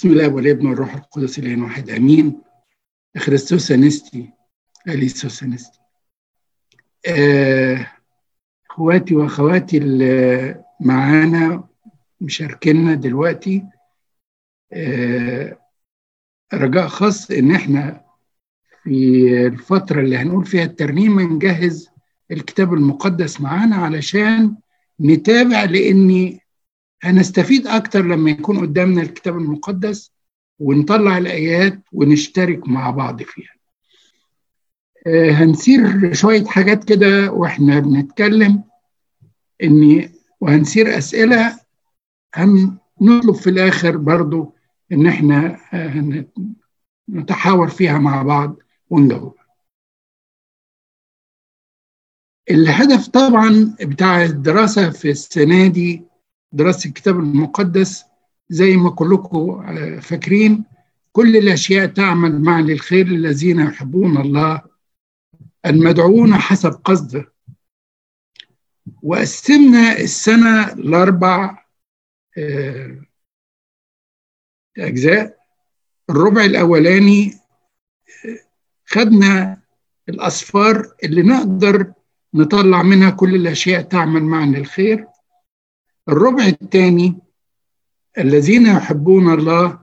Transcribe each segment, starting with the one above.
بسم الله والابن والروح القدس الان واحد آمين. خريستوس انستي اليسوس انستي آه، إخواتي وأخواتي اللي معانا مشاركينا دلوقتي آه، رجاء خاص إن إحنا في الفترة اللي هنقول فيها الترنيمة نجهز الكتاب المقدس معانا علشان نتابع لإني هنستفيد أكتر لما يكون قدامنا الكتاب المقدس ونطلع الآيات ونشترك مع بعض فيها. آه، هنسير شوية حاجات كده وإحنا بنتكلم اني وهنسير أسئلة هنطلب في الآخر برضو إن إحنا آه، نتحاور فيها مع بعض ونجاوب. الهدف طبعا بتاع الدراسة في السنة دي دراسة الكتاب المقدس زي ما كلكم فاكرين كل الأشياء تعمل معا للخير الذين يحبون الله المدعوون حسب قصده وقسمنا السنة لأربع أجزاء. الربع الأولاني خدنا الأصفار اللي نقدر نطلع منها كل الأشياء تعمل معا للخير. الربع الثاني الذين يحبون الله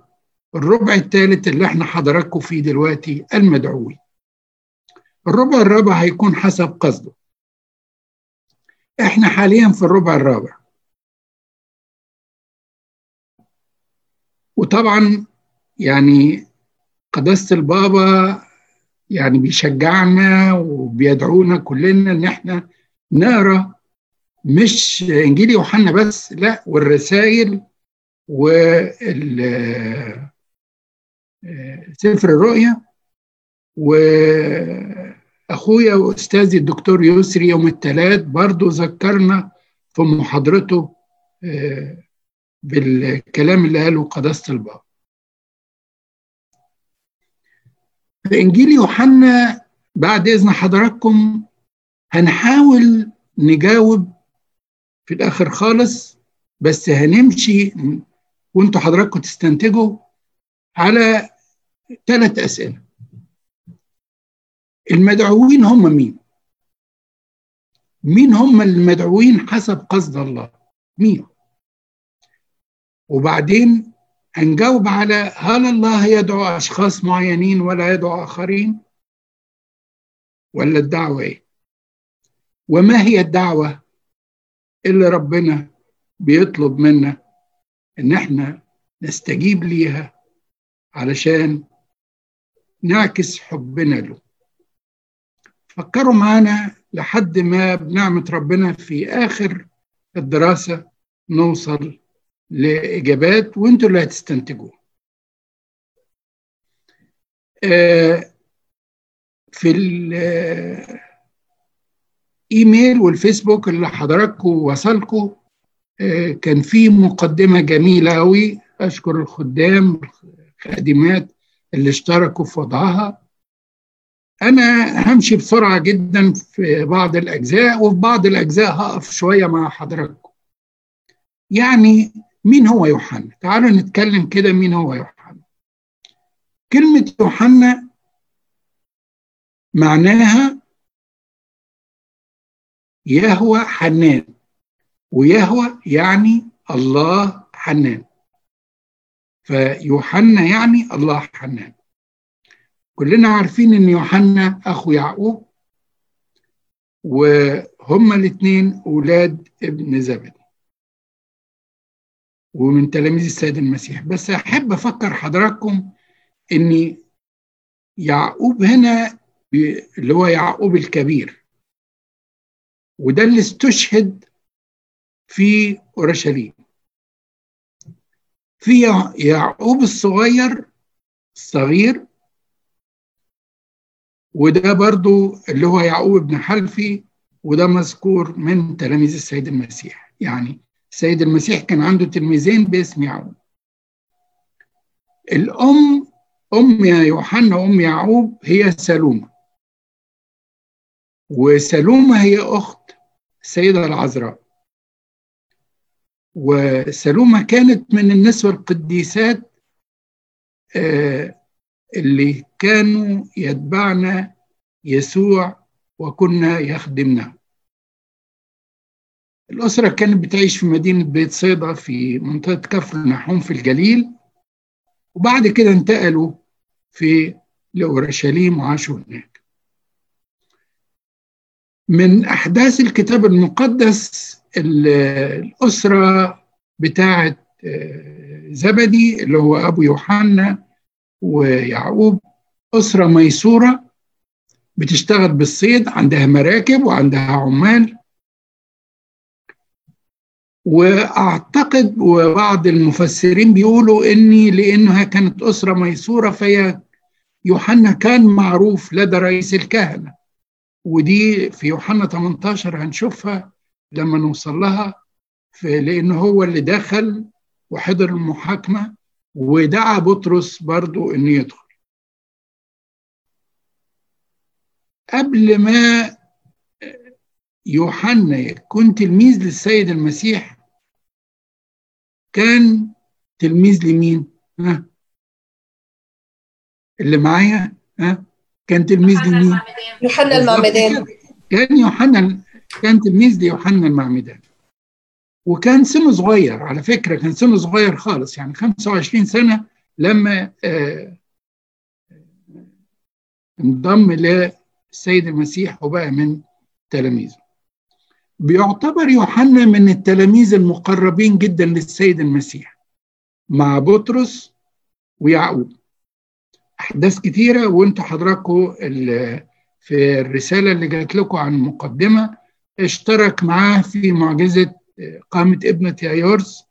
الربع الثالث اللي إحنا حضراتكم فيه دلوقتي المدعوين. الربع الرابع هيكون حسب قصده. إحنا حاليا في الربع الرابع. وطبعا يعني قداسة البابا يعني بيشجعنا وبيدعونا كلنا إن إحنا نقرأ مش إنجيل يوحنا بس لا والرسائل وال سفر الرؤيا وأخويا وأستاذي الدكتور يسري يوم الثلاث برضو ذكرنا في محاضرته بالكلام اللي قاله قداسة البابا في إنجيل يوحنا بعد إذن حضراتكم هنحاول نجاوب في الآخر خالص بس هنمشي وانتوا حضراتكم تستنتجوا على ثلاث أسئلة. المدعوين هم مين؟ مين هم المدعوين حسب قصد الله؟ مين؟ وبعدين هنجاوب على هل الله يدعو أشخاص معينين ولا يدعو آخرين؟ ولا الدعوة إيه؟ وما هي الدعوة؟ اللي ربنا بيطلب منا إن إحنا نستجيب ليها علشان نعكس حبنا له. فكروا معانا لحد ما بنعمة ربنا في آخر الدراسة نوصل لإجابات وانتوا اللي هتستنتجوا آه في الإيميل والفيسبوك اللي حضراتكم وصلكم. آه كان في مقدمة جميلة أوي. أشكر الخدام الخادمات اللي اشتركوا في وضعها. أنا همشي بسرعة جدا في بعض الأجزاء وفي بعض الأجزاء هقف شوية مع حضراتكم. يعني مين هو يوحنا؟ تعالوا نتكلم كده مين هو يوحنا. كلمة يوحنا معناها يهوى حنان ويهوى يعني الله حنان. فيوحنا يعني الله حنان. كلنا عارفين إن يوحنا أخو يعقوب وهما الاثنين أولاد ابن زبدي ومن تلاميذ السيد المسيح. بس أحب أفكر حضراتكم إن يعقوب هنا اللي هو يعقوب الكبير. وده اللي استشهد في أورشليم. في يعقوب الصغير الصغير وده برضو اللي هو يعقوب بن حلفي وده مذكور من تلاميذ السيد المسيح. يعني السيد المسيح كان عنده تلميذين باسم يعقوب. الأم أم يوحنا وأم يعقوب هي سلومة. وسلومة هي أخت السيدة العذراء. وسلومة كانت من النسوة القديسات اللي كانوا يتبعنا يسوع وكنا يخدمنا. الأسرة كانت بتعيش في مدينة بيت صيدا في منطقة كفر نحوم في الجليل وبعد كده انتقلوا في لأورشليم وعاشوا هناك. من أحداث الكتاب المقدس الأسرة بتاعة زبدي اللي هو أبو يوحنا ويعقوب أسرة ميسورة بتشتغل بالصيد عندها مراكب وعندها عمال. وأعتقد وبعض المفسرين بيقولوا إني لأنها كانت أسرة ميسورة فهي يوحنا كان معروف لدى رئيس الكهنة. ودي في يوحنا 18 هنشوفها لما نوصل لها لأنه هو اللي دخل وحضر المحاكمة ودعا بطرس برضو إنه يدخل قبل ما يوحنا يكون تلميذ للسيد المسيح كان تلميذ لمين؟ ها؟ اللي معايا ها؟ كان تلميذ لمين؟ يوحنا المعمدان. كان يوحنا كان تلميذ ليوحنا المعمدان. وكان سنه صغير على فكرة كان سنه صغير خالص يعني 25 سنة لما آه انضم للسيد المسيح وبقى من تلاميذه. بيعتبر يوحنا من التلاميذ المقربين جدا للسيد المسيح مع بطرس ويعقوب. أحداث كتيرة وانتوا حضراتكم في الرسالة اللي جات لكم عن المقدمه اشترك معاه في معجزة قامة ابنة يايورس.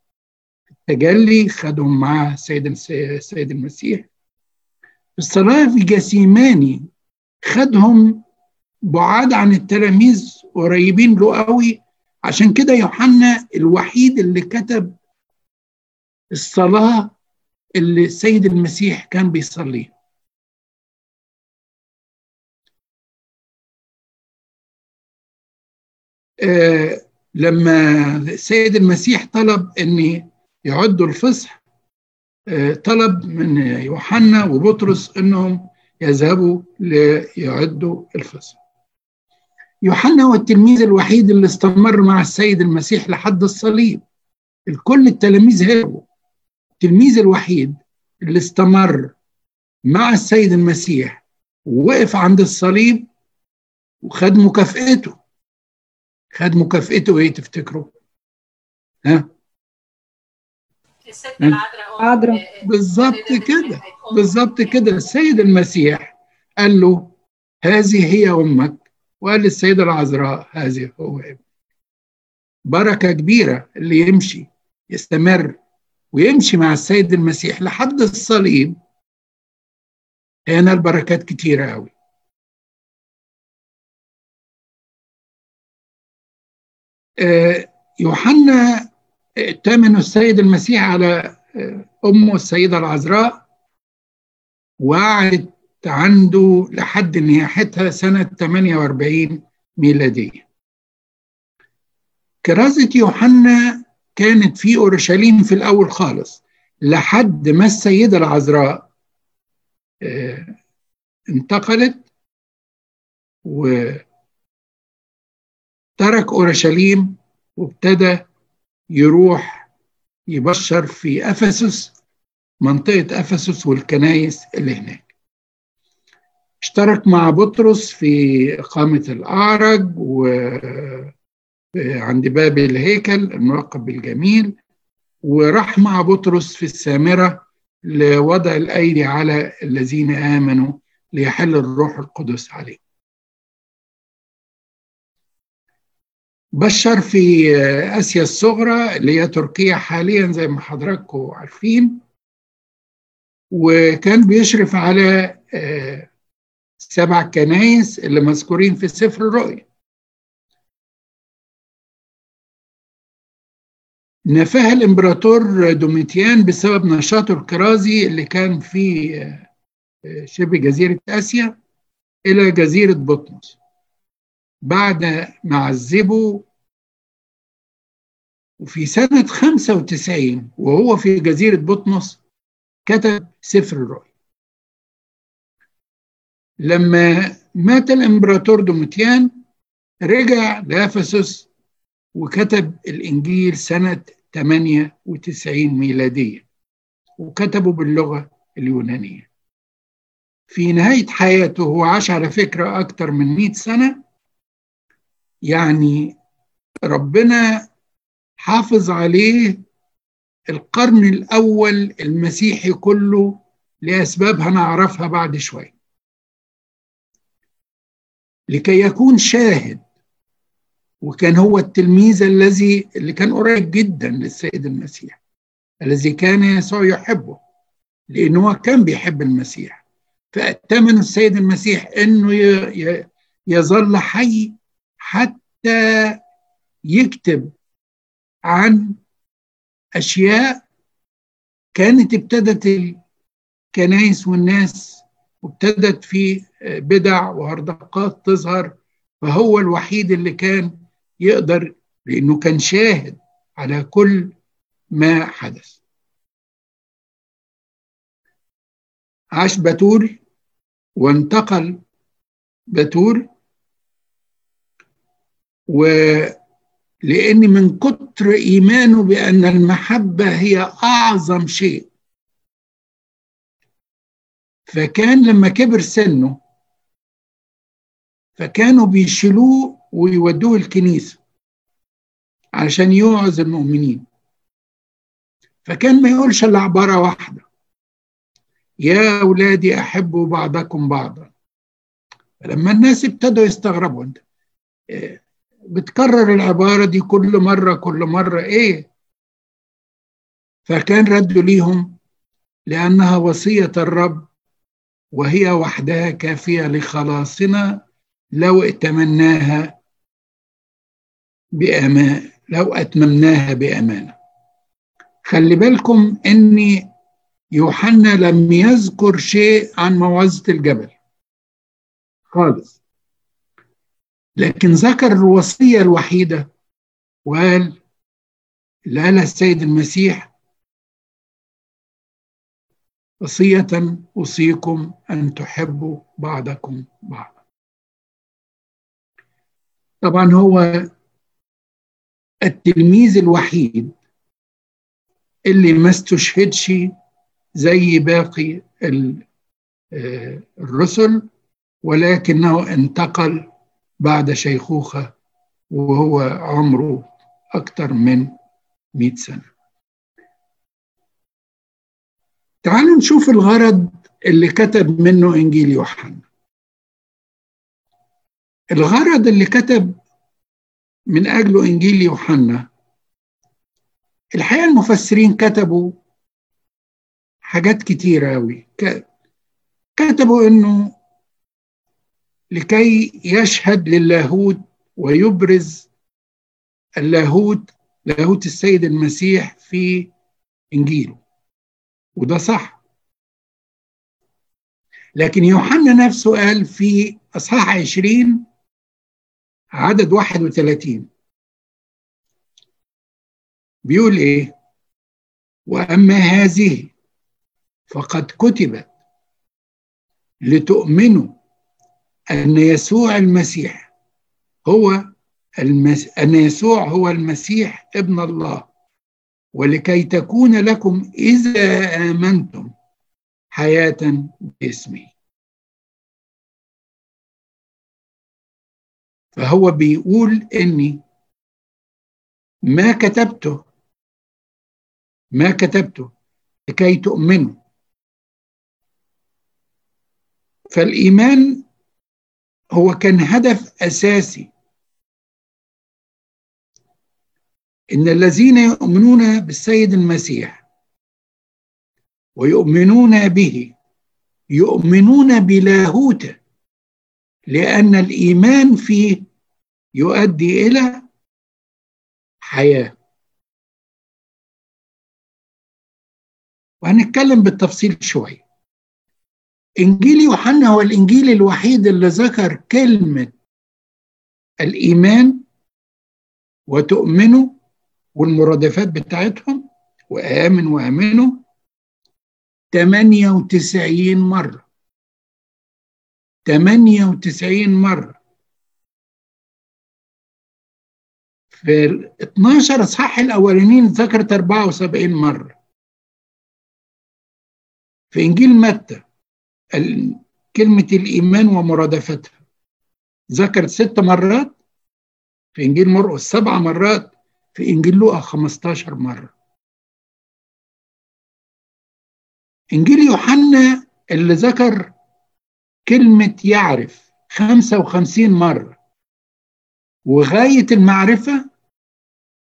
التجلي خدهم معاه السيد السيد المسيح. الصلاة في جسيماني خدهم بعاد عن التلاميذ قريبين له قوي. عشان كده يوحنا الوحيد اللي كتب الصلاة اللي السيد المسيح كان بيصليها. آه لما السيد المسيح طلب إن يعدوا الفصح آه طلب من يوحنا وبطرس إنهم يذهبوا ليعدوا الفصح. يوحنا هو التلميذ الوحيد اللي استمر مع السيد المسيح لحد الصليب. الكل التلاميذ هربوا التلميذ الوحيد اللي استمر مع السيد المسيح ووقف عند الصليب وخد مكافئته خد مكافئته إيه تفتكروا؟ ها؟ الست العذراء بالظبط كده. بالظبط كده. السيد المسيح قال له هذه هي أمك. وقال للسيدة العذراء هذه هو ابن بركة كبيرة اللي يمشي يستمر ويمشي مع السيد المسيح لحد الصليب. هنا البركات كتيرة أوي. يوحنا ائتمن السيد المسيح على أمه السيدة العذراء وقعدت عنده لحد نياحتها سنة 48 ميلادية. كرازة يوحنا كانت في أورشليم في الأول خالص لحد ما السيدة العذراء انتقلت وترك أورشليم وابتدى يروح يبشر في أفسس منطقة أفسس والكنايس اللي هناك. اشترك مع بطرس في إقامة الأعرج وعند باب الهيكل الملقب بالجميل وراح مع بطرس في السامرة لوضع الأيدي على الذين آمنوا ليحل الروح القدس عليه بشر في آسيا الصغرى اللي هي تركيا حاليا زي ما حضراتكم عارفين وكان بيشرف على سبع كنايس اللي مذكورين في سفر الرؤيا. نفاها الإمبراطور دوميتيان بسبب نشاطه الكرازي اللي كان في شبه جزيرة آسيا إلى جزيرة بطمس. بعد ما عذبه وفي سنة 95 وهو في جزيرة بطمس كتب سفر الرؤيا. لما مات الإمبراطور دوميتيان رجع لأفسس وكتب الإنجيل سنة 98 ميلادية وكتبه باللغة اليونانية. في نهاية حياته هو عاش على فكرة أكثر من 100 سنة يعني ربنا حافظ عليه القرن الأول المسيحي كله لأسباب هنعرفها بعد شوية. لكي يكون شاهد وكان هو التلميذ الذي اللي كان قريب جدا للسيد المسيح الذي كان يسوع يحبه لأنه هو كان بيحب المسيح. فاتمن السيد المسيح إنه يظل حي حتى يكتب عن أشياء كانت ابتدت الكنائس والناس وابتدت في بدع وهرطقات تظهر فهو الوحيد اللي كان يقدر لأنه كان شاهد على كل ما حدث. عاش بتول وانتقل بتول ولأن من كتر إيمانه بأن المحبة هي أعظم شيء. فكان لما كبر سنه فكانوا بيشيلوه ويودوه الكنيسة علشان يوعظ المؤمنين. فكان ما يقولش إلا عبارة واحدة يا أولادي أحبوا بعضكم بعضا. لما الناس ابتدوا يستغربوا انت بتكرر العبارة دي كل مرة كل مرة. إيه؟ فكان رد ليهم لأنها وصية الرب وهي وحدها كافية لخلاصنا لو ائتمناها بأمان لو أتممناها بأمانة. خلي بالكم إن يوحنا لم يذكر شيء عن موعظة الجبل. خالص. لكن ذكر الوصية الوحيدة. وقال قالها السيد المسيح وصية أوصيكم أن تحبوا بعضكم بعضا. طبعا هو التلميذ الوحيد اللي ما استشهدش زي باقي الرسل ولكنه انتقل بعد شيخوخة وهو عمره أكثر من مئة سنة. تعالوا نشوف الغرض اللي كتب منه إنجيل يوحنا. الغرض اللي كتب من أجله إنجيل يوحنا الحقيقة المفسرين كتبوا حاجات كتيرة أوي. كتبوا إنه لكي يشهد للاهوت ويبرز اللاهوت لاهوت السيد المسيح في إنجيله. وده صح. لكن يوحنا نفسه قال في إصحاح 20 عدد 31 بيقول إيه؟ وأما هذه فقد كتبت لتؤمنوا أن يسوع المسيح هو المس... أن يسوع هو المسيح ابن الله. ولكي تكون لكم إذا آمنتم حياة باسمه فهو بيقول إني ما كتبته ما كتبته لكي تؤمنوا. فالإيمان هو كان هدف أساسي. إن الذين يؤمنون بالسيد المسيح ويؤمنون به يؤمنون بلاهوته لأن الإيمان فيه يؤدي إلى حياة. وهنتكلم بالتفصيل شوية. انجيل يوحنا هو الإنجيل الوحيد اللي ذكر كلمة الإيمان وتؤمنوا والمرادفات بتاعتهم وآمن وآمنوا 98 مرة. 98 مرة. في ال 12 أصحاح الأولانيين ذكرت 74 مرة. في إنجيل متى؟ كلمة الإيمان ومرادفتها. ذكرت ست مرات في إنجيل مرقس سبع مرات في إنجيل لوقا 15 مرة. إنجيل يوحنا اللي ذكر كلمة يعرف 55 مرة. وغاية المعرفة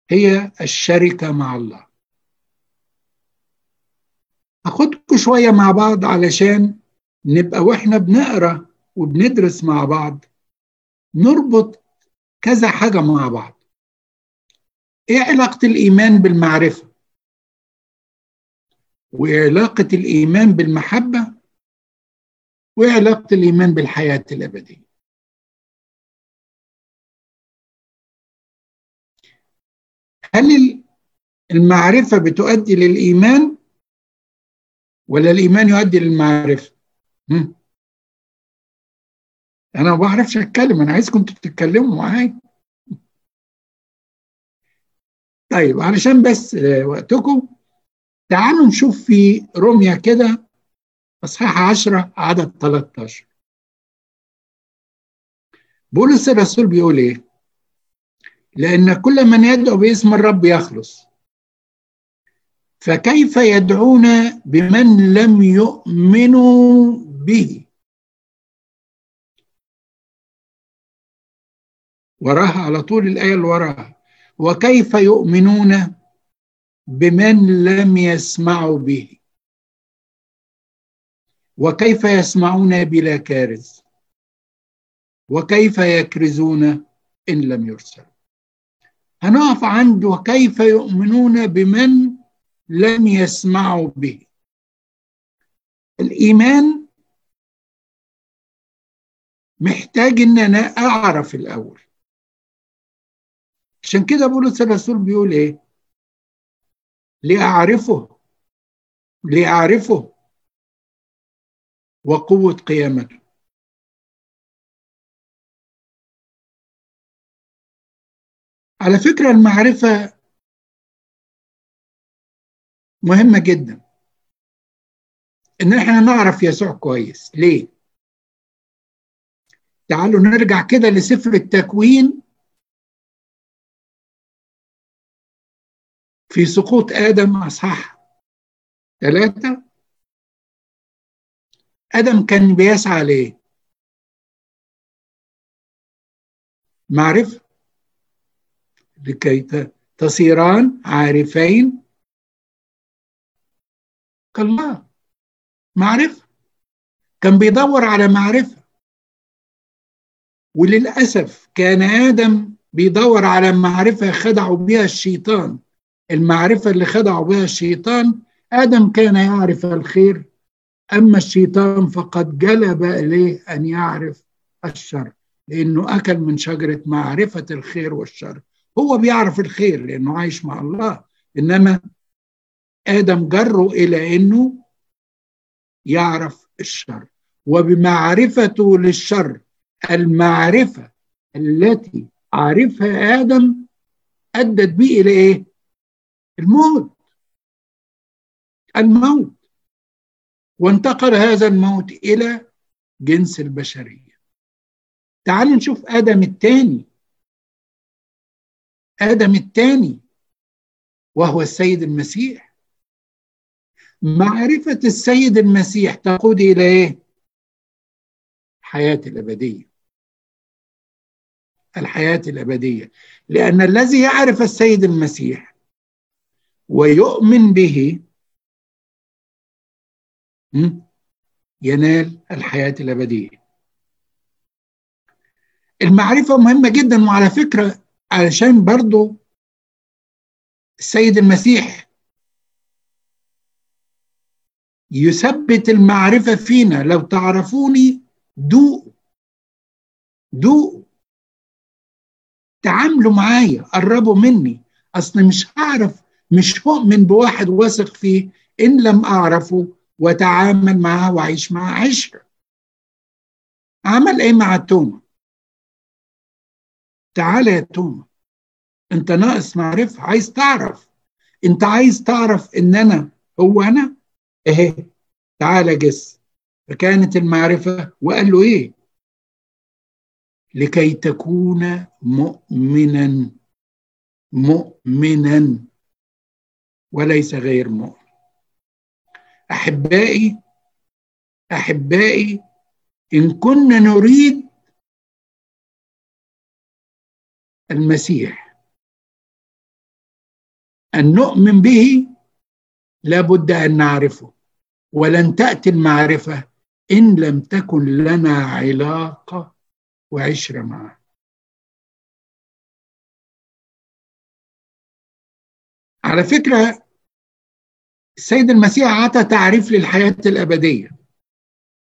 هي الشركة مع الله. أخدكم شوية مع بعض علشان نبقى وإحنا بنقرا وبندرس مع بعض نربط كذا حاجة مع بعض. إيه علاقة الإيمان بالمعرفة؟ وعلاقه الإيمان بالمحبة؟ وعلاقه الإيمان بالحياة الأبدية؟ هل المعرفة بتؤدي للإيمان ولا الإيمان يؤدي للمعرفة؟ أنا ما بعرفش أتكلم أنا عايزكم تتكلموا معايا. طيب علشان بس وقتكم تعالوا نشوف في روميا كده اصحاح 10 عدد 13 بولس الرسول بيقول إيه؟ لأن كل من يدعو باسم الرب يخلص. فكيف يدعون بمن لم يؤمنوا به. وراها على طول الآية اللي وراها. وكيف يؤمنون بمن لم يسمعوا به؟ وكيف يسمعون بلا كارز وكيف يكرزون إن لم يرسل هنقف عند وكيف يؤمنون بمن لم يسمعوا به. الإيمان محتاج إن أنا أعرف الأول. عشان كده بولس الرسول بيقول إيه؟ لأعرفه لأعرفه وقوة قيامته. على فكرة المعرفة مهمة جدا. إن إحنا نعرف يسوع كويس. ليه؟ تعالوا نرجع كده لسفر التكوين في سقوط آدم أصحاح ثلاثة. آدم كان بيسعى ليه؟ معرفة. لكي تصيران عارفين كالله. معرفة. كان بيدور على معرفة. وللأسف كان آدم بيدور على معرفة خدعوا بها الشيطان. المعرفة اللي خدعوا بها الشيطان آدم كان يعرف الخير أما الشيطان فقد جلب إليه أن يعرف الشر لأنه أكل من شجرة معرفة الخير والشر. هو بيعرف الخير لأنه عايش مع الله إنما آدم جره إلى أنه يعرف الشر. وبمعرفته للشر المعرفة التي عرفها آدم أدت به إلى إيه؟ الموت. الموت. وانتقل هذا الموت إلى جنس البشرية. تعالوا نشوف آدم الثاني آدم الثاني وهو السيد المسيح. معرفة السيد المسيح تقود إلى إيه؟ الحياة الأبدية. الحياة الأبدية. لأن الذي يعرف السيد المسيح ويؤمن به ينال الحياة الأبدية. المعرفة مهمة جدا وعلى فكرة علشان برضو السيد المسيح يثبت المعرفة فينا. لو تعرفوني دوقوا دوقوا تعاملوا معايا قربوا مني. أصل مش هعرف مش هؤمن بواحد واثق فيه إن لم أعرفه وتعامل معها وعيش معها عشرة. عمل إيه مع توما تعالى يا توما أنت ناقص معرفة عايز تعرف. أنت عايز تعرف إن أنا هو أنا؟ اهي تعالى جس. فكانت المعرفة وقال له إيه؟ لكي تكون مؤمنا مؤمنا وليس غير مؤمن. أحبائي أحبائي إن كنا نريد المسيح أن نؤمن به لابد أن نعرفه ولن تأتي المعرفة إن لم تكن لنا علاقة وعشره معه على فكرة السيد المسيح عطى تعريف للحياة الأبدية.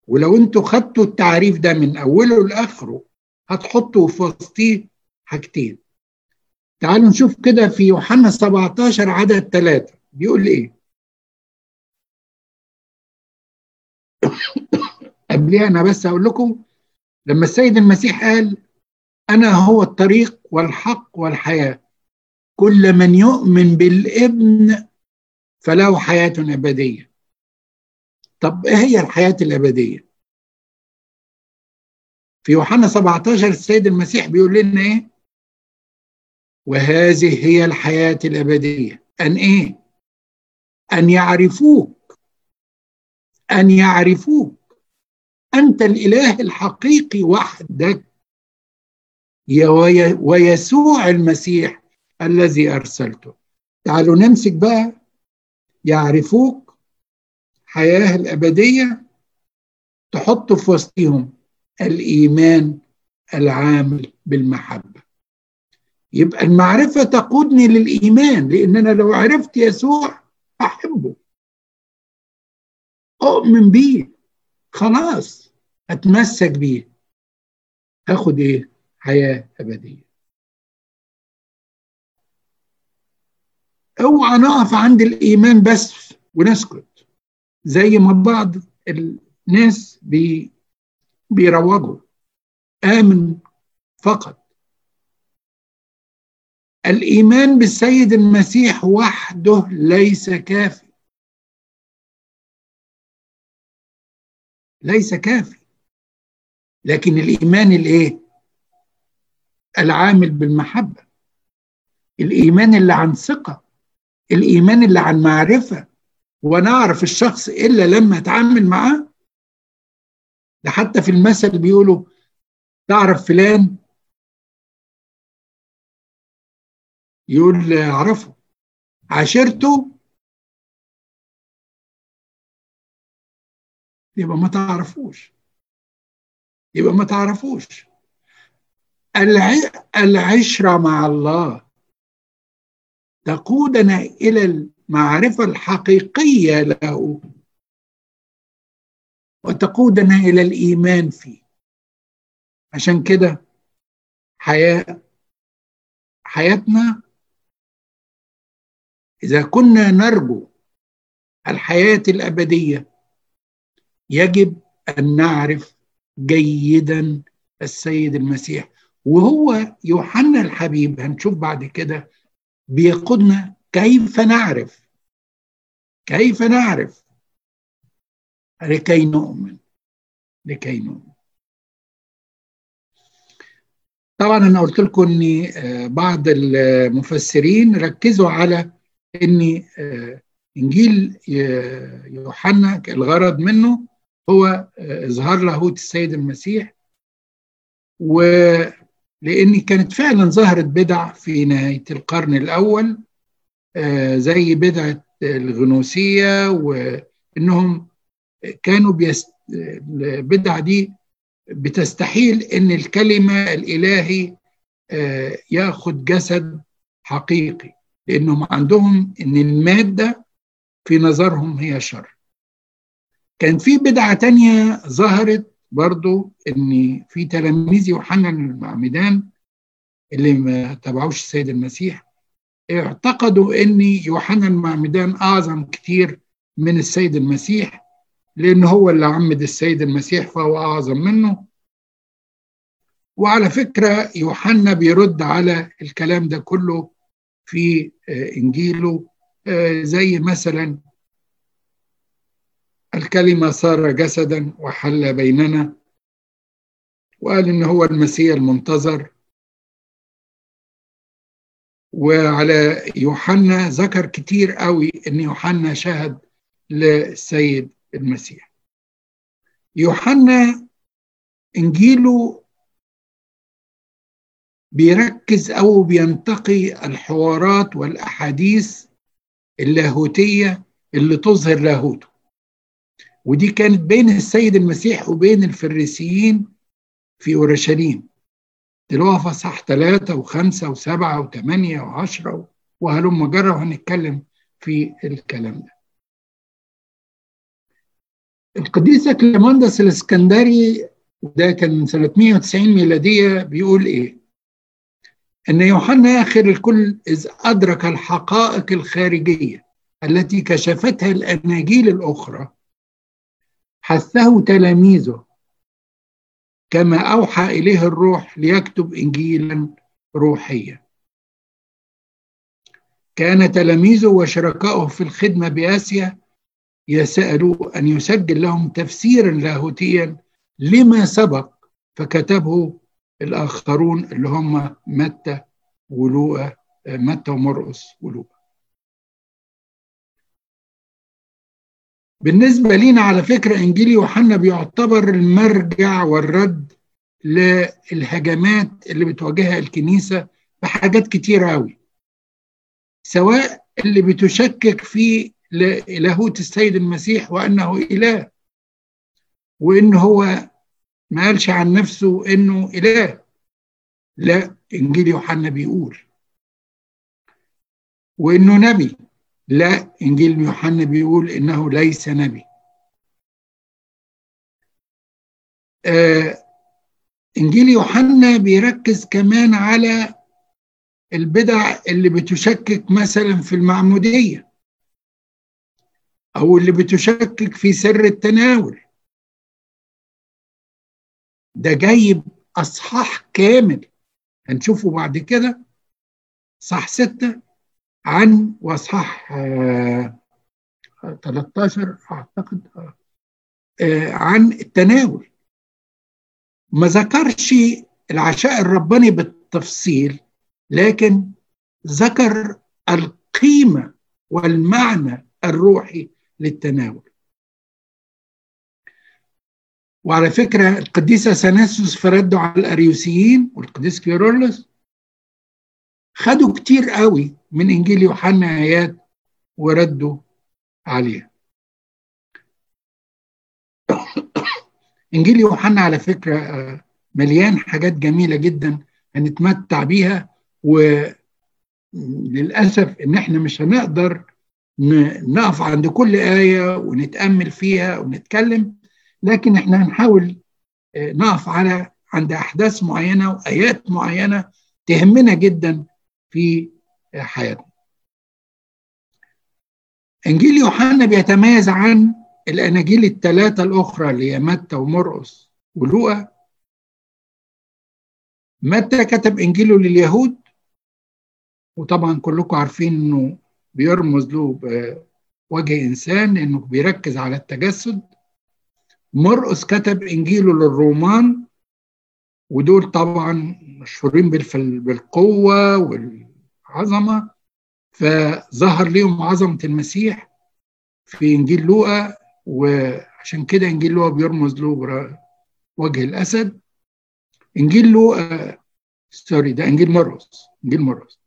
ولو أنتوا خدتوا التعريف ده من أوله لآخره هتحطوا في وسطيه حاجتين. تعالوا نشوف كده في يوحنا 17 عدد ثلاثة بيقول إيه؟ قبلها أنا بس أقول لكم؟ لما السيد المسيح قال أنا هو الطريق والحق والحياة. كل من يؤمن بالابن فله حياة أبدية. طب إيه هي الحياة الأبدية؟ في يوحنا 17 السيد المسيح بيقول لنا إيه؟ وهذه هي الحياة الأبدية. أن إيه؟ أن يعرفوك. أن يعرفوك. أنت الإله الحقيقي وحدك. ويسوع المسيح الذي أرسلته. تعالوا نمسك بقى. يعرفوك حياة الأبدية. تحط في وسطهم الإيمان العامل بالمحبة. يبقى المعرفة تقودني للإيمان لأن أنا لو عرفت يسوع أحبه. أؤمن بيه. خلاص أتمسك بيه. هاخد إيه؟ حياة أبدية. أوعى نقف عند الإيمان بس ونسكت زي ما بعض الناس بي بيروجوا. آمن فقط. الإيمان بالسيد المسيح وحده ليس كافي. ليس كافي. لكن الإيمان الإيه؟ العامل بالمحبة. الإيمان اللي عن ثقة. الإيمان اللي عن معرفة. وأنا اعرف الشخص إلا لما أتعامل معاه. ده حتى في المثل بيقولوا تعرف فلان؟ يقول أعرفه. عاشرته؟ يبقى ما تعرفوش. يبقى ما تعرفوش. العشرة مع الله. تقودنا إلى المعرفة الحقيقية له. وتقودنا إلى الإيمان فيه. عشان كده حياة حياتنا إذا كنا نرجو الحياة الأبدية يجب أن نعرف جيدا السيد المسيح. وهو يوحنا الحبيب هنشوف بعد كده بيقودنا كيف نعرف؟ كيف نعرف؟ لكي نؤمن. لكي نؤمن. طبعا أنا قلت لكم ان بعض المفسرين ركزوا على ان إنجيل يوحنا الغرض منه هو إظهار لاهوت السيد المسيح ولان كانت فعلا ظهرت بدع في نهاية القرن الأول زي بدعة الغنوسية وإنهم كانوا بيست البدعة دي بتستحيل إن الكلمة الإلهي يأخذ جسد حقيقي لأنهم عندهم إن المادة في نظرهم هي شر. كان في بدعة تانية ظهرت برضو إن في تلاميذ يوحنا المعمدان اللي ما تبعوش السيد المسيح اعتقدوا إن يوحنا المعمدان أعظم كتير من السيد المسيح لأن هو اللي عمد السيد المسيح فهو أعظم منه. وعلى فكرة يوحنا بيرد على الكلام ده كله في إنجيله زي مثلا الكلمة صار جسدا وحل بيننا وقال إن هو المسيح المنتظر. وعلى يوحنا ذكر كتير قوي إن يوحنا شهد للسيد المسيح. يوحنا إنجيله بيركز أو بينتقي الحوارات والأحاديث اللاهوتية اللي تظهر لاهوته. ودي كانت بين السيد المسيح وبين الفريسيين في أورشليم تلاقوها في صح ثلاثة وخمسة وسبعة وثمانية وعشرة وهلم جرى وهنتكلم في الكلام ده القديس كليماندس الإسكندري وده كان من سنة 190 ميلادية بيقول إيه؟ أن يوحنا آخر الكل إذ أدرك الحقائق الخارجية التي كشفتها الأناجيل الأخرى حثه تلاميذه كما أوحى إليه الروح ليكتب إنجيلا روحيا. كان تلاميذه وشركائه في الخدمة بآسيا يسألوا أن يسجل لهم تفسيرا لاهوتيا لما سبق فكتبه الآخرون اللي هم متى ولوقا متى ومرقس ولوقا بالنسبة لينا على فكرة إنجيل يوحنا بيعتبر المرجع والرد للهجمات اللي بتواجهها الكنيسة بحاجات كتيرة أوي سواء اللي بتشكك في لاهوت السيد المسيح وأنه إله وإن هو ما قالش عن نفسه إنه إله لا إنجيل يوحنا بيقول وإنه نبي. لا إنجيل يوحنا بيقول إنه ليس نبي. آه إنجيل يوحنا بيركز كمان على البدع اللي بتشكك مثلا في المعمودية أو اللي بتشكك في سر التناول. ده جايب أصحاح كامل. هنشوفه بعد كده. صح ستة؟ عن واصحاح آه 13 أعتقد آه عن التناول. ما ذكرش العشاء الرباني بالتفصيل لكن ذكر القيمة والمعنى الروحي للتناول. وعلى فكرة القديسة ساناسوس في رده على الأريوسيين والقديس كيرولس خدوا كتير قوي من إنجيل يوحنا آيات وردوا عليها. إنجيل يوحنا على فكرة مليان حاجات جميلة جدا هنتمتع بيها وللاسف إن إحنا مش هنقدر نقف عند كل آية ونتأمل فيها ونتكلم لكن إحنا هنحاول نقف على عند أحداث معينة وآيات معينة تهمنا جدا في حياتنا إنجيل يوحنا بيتميز عن الإناجيل الثلاثه الأخرى اللي هي متى ومرقس ولوقا. متى كتب إنجيله لليهود؟ وطبعا كلكم عارفين إنه بيرمز له بوجه إنسان لأنه بيركز على التجسد. مرقس كتب إنجيله للرومان ودول طبعا مشهورين بالقوة والعظمة. فظهر لهم عظمة المسيح في إنجيل لوقا وعشان كده إنجيل لوقا بيرمز له وجه الأسد. إنجيل لوقا سوري ده إنجيل مرقس إنجيل مرقس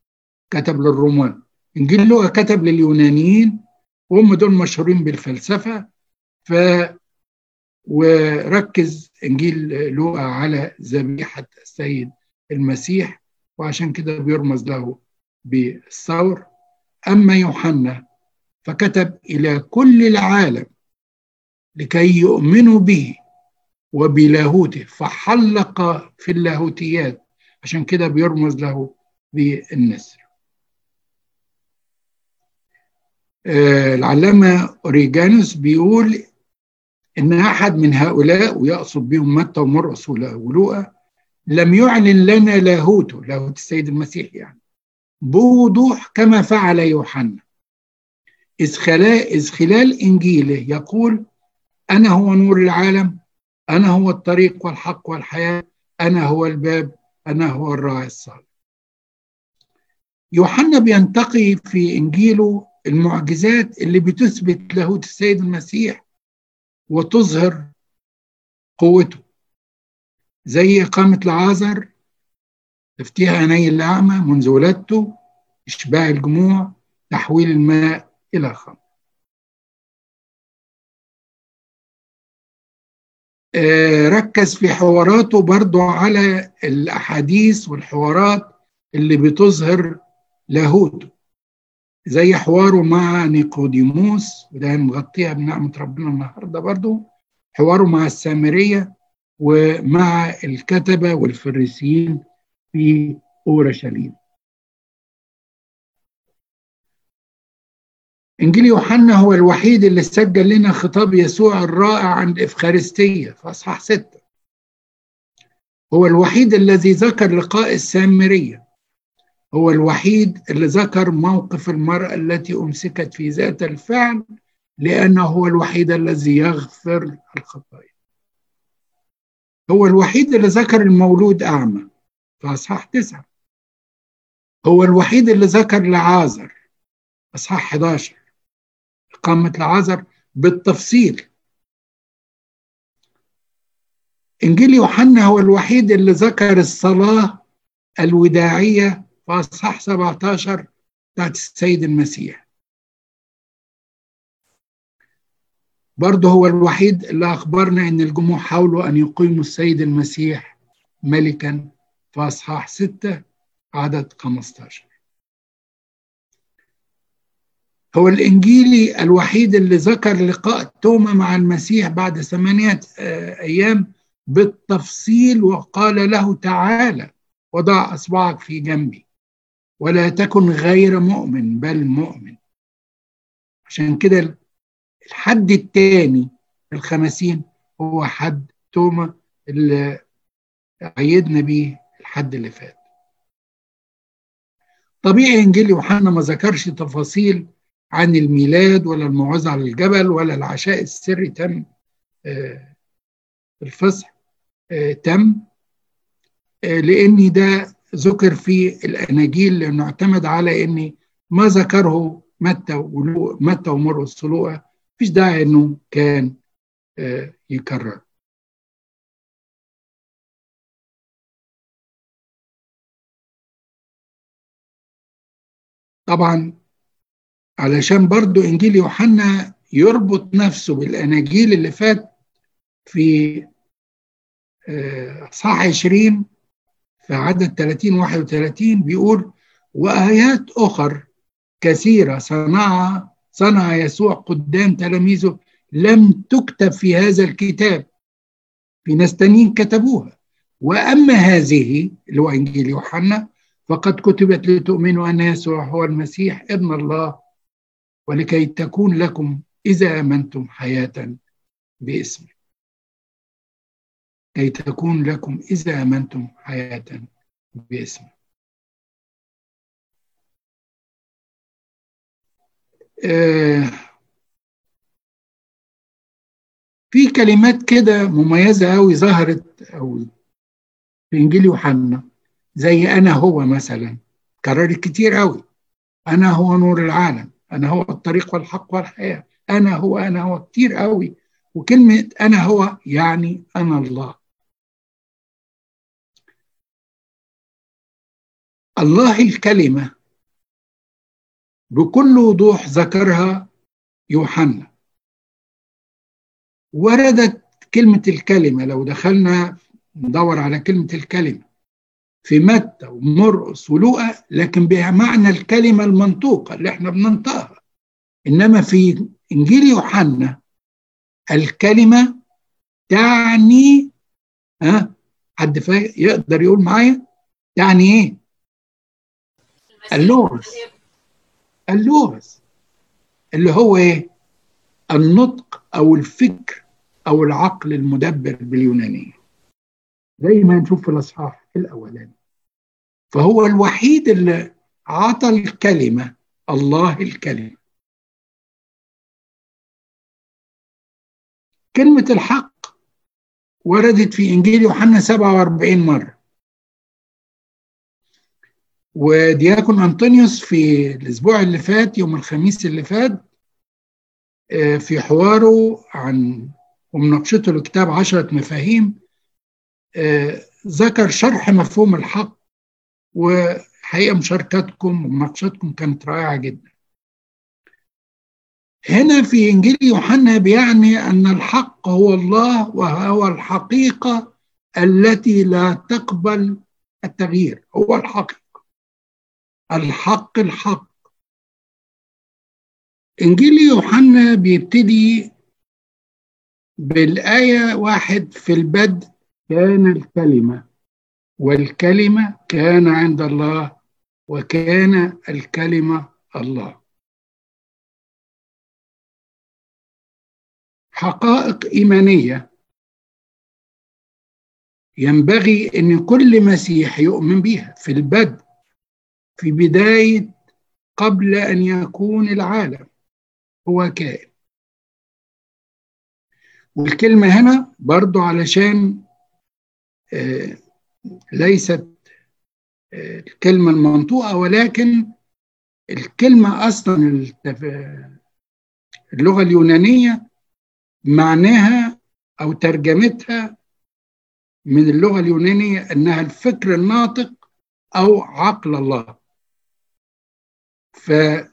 كتب للرومان. إنجيل لوقا كتب لليونانيين وهم دول مشهورين بالفلسفة. ف وركز إنجيل لوقا على ذبيحة السيد المسيح وعشان كده بيرمز له بالثور أما يوحنا فكتب إلى كل العالم لكي يؤمنوا به وبلاهوته فحلق في اللاهوتيات. عشان كده بيرمز له بالنسر. آه العلامة أوريجانوس بيقول إن أحد من هؤلاء ويقصد بهم متى ومرقس ولوقا لم يعلن لنا لاهوته لاهوت السيد المسيح يعني. بوضوح كما فعل يوحنا. إذ خلال, إذ خلال إنجيله يقول أنا هو نور العالم أنا هو الطريق والحق والحياة أنا هو الباب أنا هو الراعي الصالح. يوحنا بينتقي في إنجيله المعجزات اللي بتثبت لاهوت السيد المسيح وتظهر قوته. زي إقامة العازر تفتيح عيني الأعمى منذ ولادته إشباع الجموع تحويل الماء إلى خمر. آه، ركز في حواراته برضو على الأحاديث والحوارات اللي بتظهر لاهوته زي حواره مع نيقوديموس وده مغطيها بنعمة ربنا النهاردة برضو حواره مع السامرية ومع الكتبة والفريسيين في أورشليم. إنجيل يوحنا هو الوحيد اللي سجل لنا خطاب يسوع الرائع عن الإفخارستية في أصحاح ستة. هو الوحيد الذي ذكر لقاء السامرية. هو الوحيد اللي ذكر موقف المرأة التي أمسكت في ذات الفعل لأنه هو الوحيد الذي يغفر الخطايا. هو الوحيد اللي ذكر المولود أعمى في أصحاح تسعة. هو الوحيد اللي ذكر لعازر أصحاح 11 إقامة العذر بالتفصيل. إنجيل يوحنا هو الوحيد اللي ذكر الصلاة الوداعية في أصحاح 17 بتاعت السيد المسيح. برضه هو الوحيد اللي أخبرنا إن الجموع حاولوا أن يقيموا السيد المسيح ملكا في أصحاح 6 عدد 15 هو الإنجيلي الوحيد اللي ذكر لقاء توما مع المسيح بعد ثمانية أيام بالتفصيل وقال له تعالى وضع أصبعك في جنبي ولا تكن غير مؤمن بل مؤمن. عشان كده الحد الثاني الخمسين هو حد توما اللي عيدنا بيه الحد اللي فات. طبيعي إنجيل يوحنا ما ذكرش تفاصيل عن الميلاد ولا الموعظة على الجبل ولا العشاء السري تم آه، الفصح آه، تم آه، لأن ده ذكر في الأناجيل لأنه اعتمد على أن ما ذكره متى متى ومرقس ولوقا مفيش داعي أنه كان يكرر. طبعا علشان برضو إنجيل يوحنا يربط نفسه بالأناجيل اللي فات في آه، صح 20 في عدد 30 31 بيقول وآيات أخر كثيرة صنعها صنع يسوع قدام تلاميذه لم تكتب في هذا الكتاب. في ناس تانيين كتبوها. وأما هذه اللي هو إنجيل يوحنا فقد كتبت لتؤمنوا أن يسوع هو المسيح ابن الله ولكي تكون لكم إذا آمنتم حياة باسمه. كي تكون لكم إذا آمنتم حياة باسمه. في كلمات كده مميزة أوي ظهرت أو في إنجيل يوحنا زي أنا هو مثلا. كررت كتير أوي. أنا هو نور العالم. أنا هو الطريق والحق والحياة. أنا هو أنا هو. كتير قوي وكلمة أنا هو يعني أنا الله. الله الكلمة بكل وضوح ذكرها يوحنا. وردت كلمة الكلمة لو دخلنا ندور على كلمة الكلمة. في متى ومرقس ولوقا لكن بمعنى الكلمة المنطوقة اللي إحنا بننطقها. إنما في إنجيل يوحنا الكلمة تعني ها حد يقدر يقول معايا؟ تعني إيه؟ اللغز. اللغز اللي هو إيه؟ النطق أو الفكر أو العقل المدبر باليونانية. زي ما نشوف في الأصحاح الأولاني. فهو الوحيد اللي عطى الكلمة الله الكلمة. كلمة الحق وردت في إنجيل يوحنا 47 مرة. ودياكون أنطونيوس في الأسبوع اللي فات يوم الخميس اللي فات في حواره عن ومناقشته لكتاب عشرة مفاهيم ذكر شرح مفهوم الحق وحقيقة مشاركتكم ومناقشتكم كانت رائعة جدا. هنا في إنجيل يوحنا بيعني أن الحق هو الله وهو الحقيقة التي لا تقبل التغيير هو الحقيقة الحق الحق. إنجيل يوحنا بيبتدي بالآية واحد في البدء كان الكلمة والكلمة كان عند الله وكان الكلمة الله. حقائق إيمانية. ينبغي أن كل مسيح يؤمن بها في البدء. في بداية قبل أن يكون العالم هو كائن. والكلمة هنا برضو علشان آه ليست آه الكلمة المنطوقة ولكن الكلمة أصلا اللغة اليونانية معناها أو ترجمتها من اللغة اليونانية أنها الفكر الناطق أو عقل الله. فهو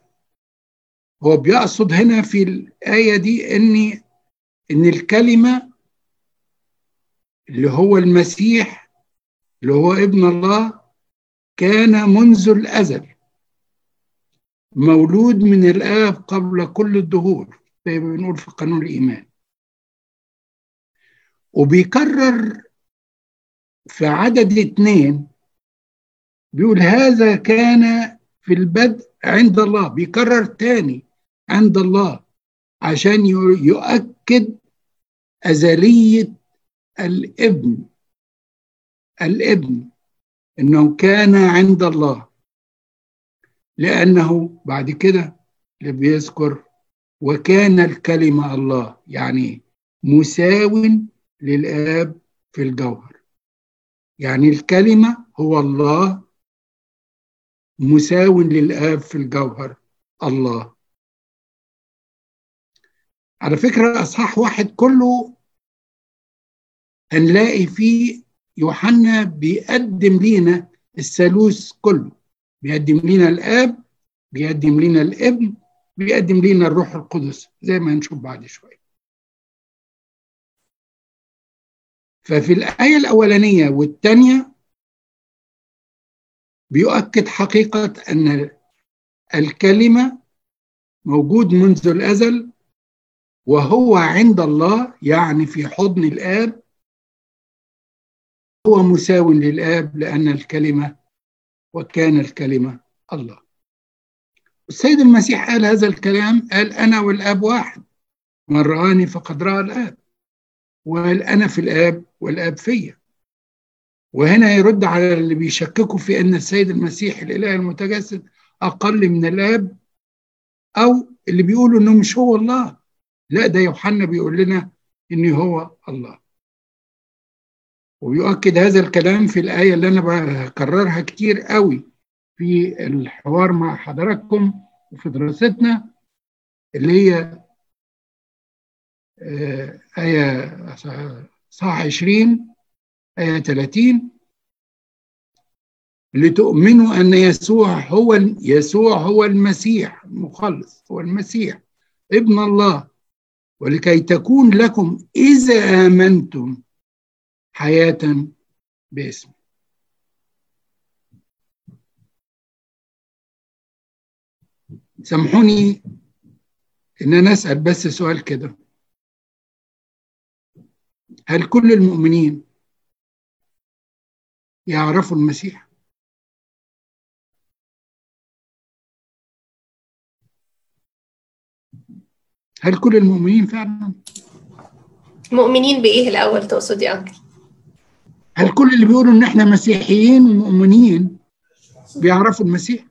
بيقصد هنا في الآية دي أن إن الكلمة اللي هو المسيح اللي هو ابن الله كان منذ الأزل مولود من الآب قبل كل الدهور زي ما بنقول في قانون الإيمان. وبيكرر في عدد اثنين بيقول هذا كان في البدء عند الله بيكرر تاني عند الله عشان يؤكد أزلية الابن. الابن إنه كان عند الله. لأنه بعد كده اللي بيذكر وكان الكلمة الله يعني مساو للآب في الجوهر. يعني الكلمة هو الله مساو للآب في الجوهر. الله. على فكرة أصحاح واحد كله هنلاقي فيه يوحنا بيقدم لينا الثالوث كله. بيقدم لنا الآب بيقدم لنا الابن بيقدم لنا الروح القدس زي ما هنشوف بعد شوية. ففي الآية الأولانية والثانية بيؤكد حقيقة أن الكلمة موجود منذ الأزل وهو عند الله يعني في حضن الآب. هو مساو للآب لأن الكلمة وكان الكلمة الله. السيد المسيح قال هذا الكلام قال أنا والآب واحد. من رآني فقد رأى الآب وقال أنا في الآب والآب فيا. وهنا يرد على اللي بيشككوا في أن السيد المسيح الإله المتجسد أقل من الآب أو اللي بيقولوا إنه مش هو الله. لا ده يوحنا بيقول لنا إن هو الله. ويؤكد هذا الكلام في الآية اللي أنا بكررها كتير قوي في الحوار مع حضراتكم وفي دراستنا اللي هي آية صح 20 آية 30 لتؤمنوا أن يسوع هو يسوع هو المسيح المخلص هو المسيح ابن الله. ولكي تكون لكم إذا آمنتم حياة باسمه. سامحوني إن أنا أسأل بس سؤال كده. هل كل المؤمنين يعرفوا المسيح. هل كل المؤمنين فعلا؟ مؤمنين بإيه الأول؟ تقصد يا انكل هل كل اللي بيقولوا إن إحنا مسيحيين ومؤمنين بيعرفوا المسيح؟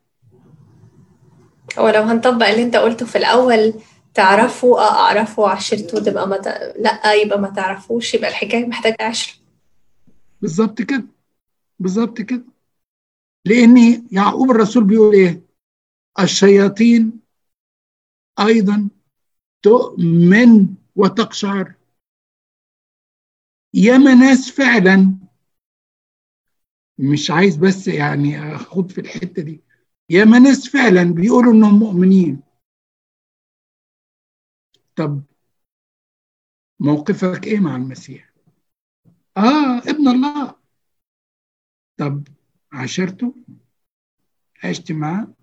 هو لو هنطبق اللي أنت قلته في الأول تعرفوا آه أعرفوا عشرته تبقى ما ت... لأ يبقى ما تعرفوش يبقى الحكاية محتاجة عشرة. بالظبط كده. بالظبط كده. لأن يعقوب الرسول بيقول إيه؟ الشياطين أيضا تؤمن وتقشعر. ياما ناس فعلا مش عايز بس يعني أخوض في الحتة دي. ياما ناس فعلا بيقولوا إنهم مؤمنين. طب موقفك إيه مع المسيح؟ آه ابن الله. طب عاشرته عشت معاه؟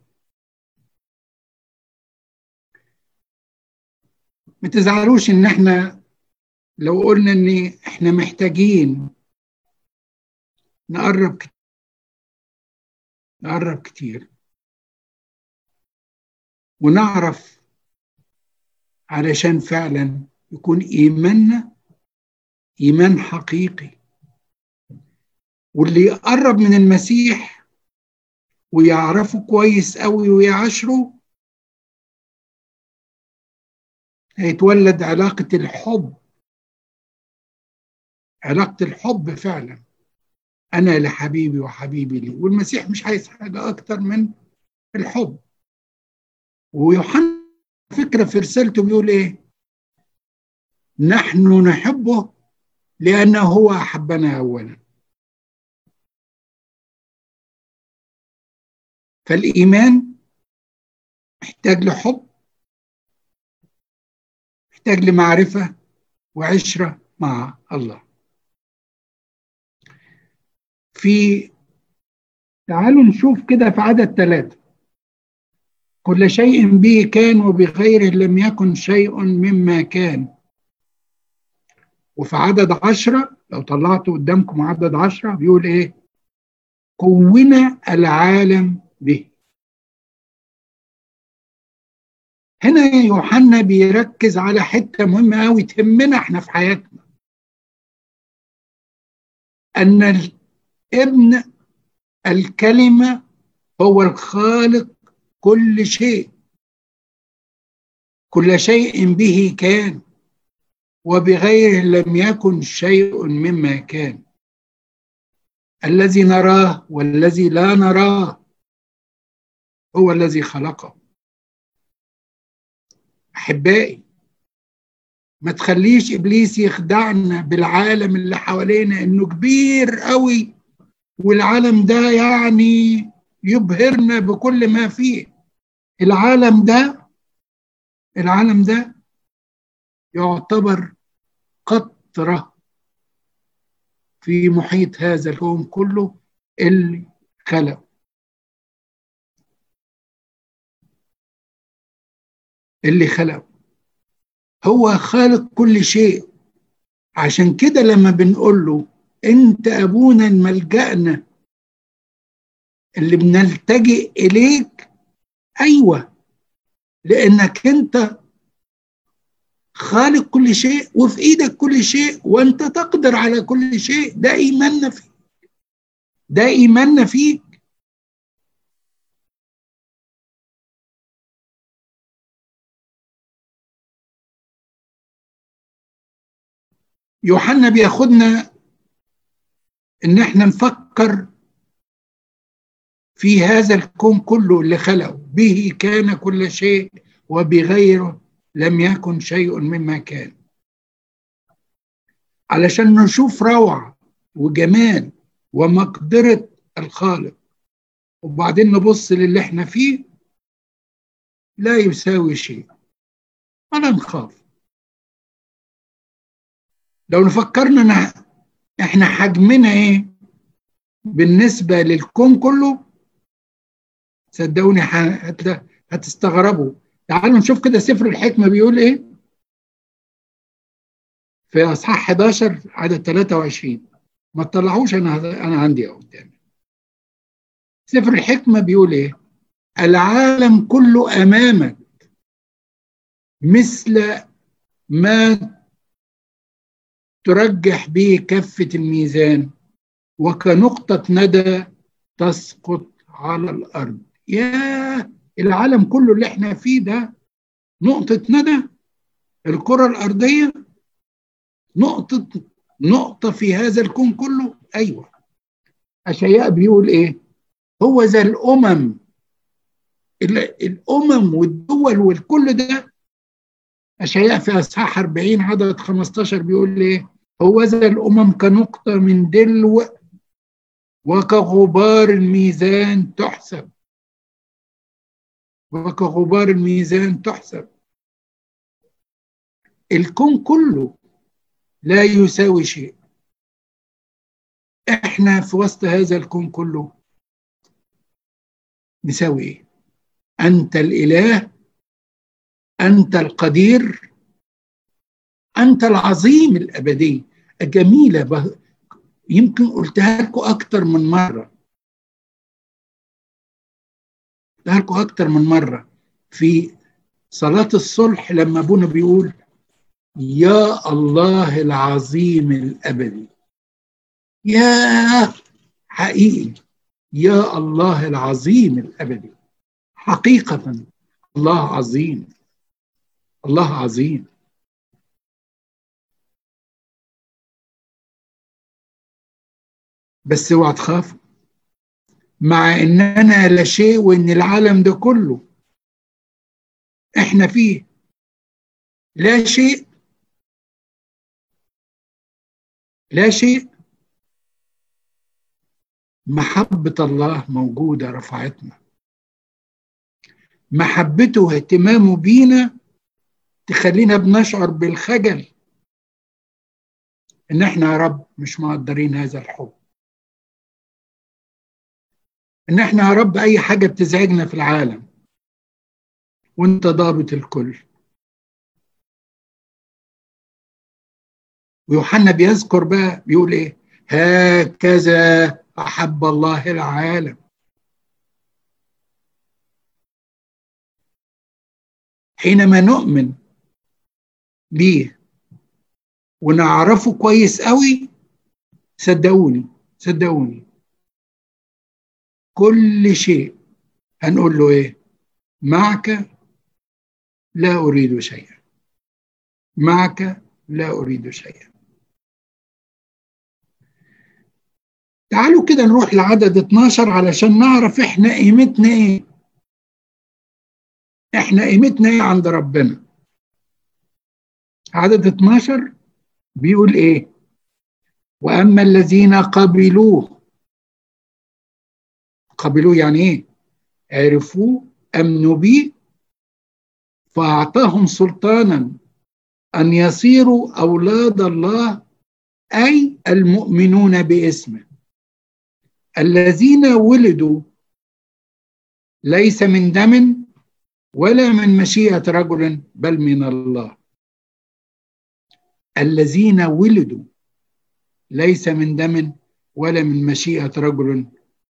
ما تزعلوش إن إحنا لو قلنا إن إحنا محتاجين نقرب كتير نقرب كتير. ونعرف علشان فعلا يكون إيماننا إيمان حقيقي. واللي يقرب من المسيح ويعرفه كويس قوي ويعاشره هيتولد علاقة الحب. علاقة الحب فعلا. أنا لحبيبي وحبيبي لي والمسيح مش عايز حاجة أكتر من الحب. ويوحنا فكرة في رسالته بيقول إيه؟ نحن نحبه لأنه هو أحبنا أولا. فالإيمان محتاج لحب محتاج لمعرفة وعشرة مع الله. في تعالوا نشوف كده في عدد ثلاثة. كل شيء به كان وبغيره لم يكن شيء مما كان. وفي عدد عشرة لو طلعتوا قدامكم عدد عشرة بيقول إيه؟ كون العالم به. هنا يوحنا بيركز على حتة مهمة قوي تهمنا إحنا في حياتنا. أن ابن الكلمة هو الخالق كل شيء. كل شيء به كان وبغيره لم يكن شيء مما كان. الذي نراه والذي لا نراه هو الذي خلقه. أحبائي ما تخليش إبليس يخدعنا بالعالم اللي حوالينا إنه كبير قوي والعالم ده يعني يبهرنا بكل ما فيه. العالم ده العالم ده يعتبر قطرة في محيط هذا الكون كله اللي خلق اللي خلقه. هو خالق كل شيء. عشان كده لما بنقول له انت ابونا ملجأنا اللي بنلتجئ إليك أيوه لأنك انت خالق كل شيء وفي إيدك كل شيء وأنت تقدر على كل شيء. ده إيماننا فيك ده إيماننا فيك يوحنا بياخدنا إن إحنا نفكر في هذا الكون كله اللي خلقه. به كان كل شيء وبغيره لم يكن شيء مما كان. علشان نشوف روعة وجمال ومقدرة الخالق وبعدين نبص للي إحنا فيه لا يساوي شيء. ولا نخاف لو نفكرنا إحنا حجمنا إيه بالنسبة للكون كله صدقوني هتستغربوا. تعالوا نشوف كده سفر الحكمة بيقول إيه؟ في إصحاح 11 عدد 23 ما تطلعوش أنا أنا عندي أهو قدامي سفر الحكمة بيقول إيه؟ العالم كله أمامك مثل ما ترجح به كفة الميزان وكنقطة ندى تسقط على الأرض. يا العالم كله اللي إحنا فيه ده نقطة ندى الكرة الأرضية نقطة نقطة في هذا الكون كله؟ أيوة. أشياء بيقول إيه؟ هو ذا الأمم. الأمم والدول والكل ده أشياء في أصحاح 40 عدد 15 بيقول إيه؟ هو ذا الأمم كنقطة من دلو وكغبار الميزان تحسب. وكغبار الميزان تحسب. الكون كله لا يساوي شيء. إحنا في وسط هذا الكون كله نساوي إيه؟ أنت الإله أنت القدير أنت العظيم الأبدي. جميلة يمكن قلتها لكم أكتر من مرة. قلتها لكم أكتر من مرة. في صلاة الصلح لما ابونا بيقول يا الله العظيم الأبدي. يا حقيقي. يا الله العظيم الأبدي. حقيقة. الله عظيم. الله عظيم. بس اوعى تخاف. مع إننا لا شيء وإن العالم ده كله إحنا فيه. لا شيء. لا شيء. محبة الله موجودة رفعتنا. محبته واهتمامه بينا تخلينا بنشعر بالخجل. إن إحنا يا رب مش مقدرين هذا الحب. إن إحنا يا رب أي حاجة بتزعجنا في العالم وأنت ضابط الكل. ويوحنا بيذكر بقى بيقول إيه؟ هكذا أحب الله العالم. حينما نؤمن بيه ونعرفه كويس قوي صدقوني صدقوني. كل شيء. هنقول له إيه؟ معك لا أريد شيئا. معك لا أريد شيئا. تعالوا كده نروح لعدد 12 علشان نعرف إحنا قيمتنا إيه. إحنا قيمتنا إيه عند ربنا. عدد 12 بيقول إيه؟ وأما الذين قبلوه قبلوه يعني إيه؟ عرفوه امنوا بيه فأعطاهم سلطانا أن يصيروا أولاد الله أي المؤمنون باسمه. الذين ولدوا ليس من دم ولا من مشيئة رجل بل من الله. الذين ولدوا ليس من دم ولا من مشيئة رجل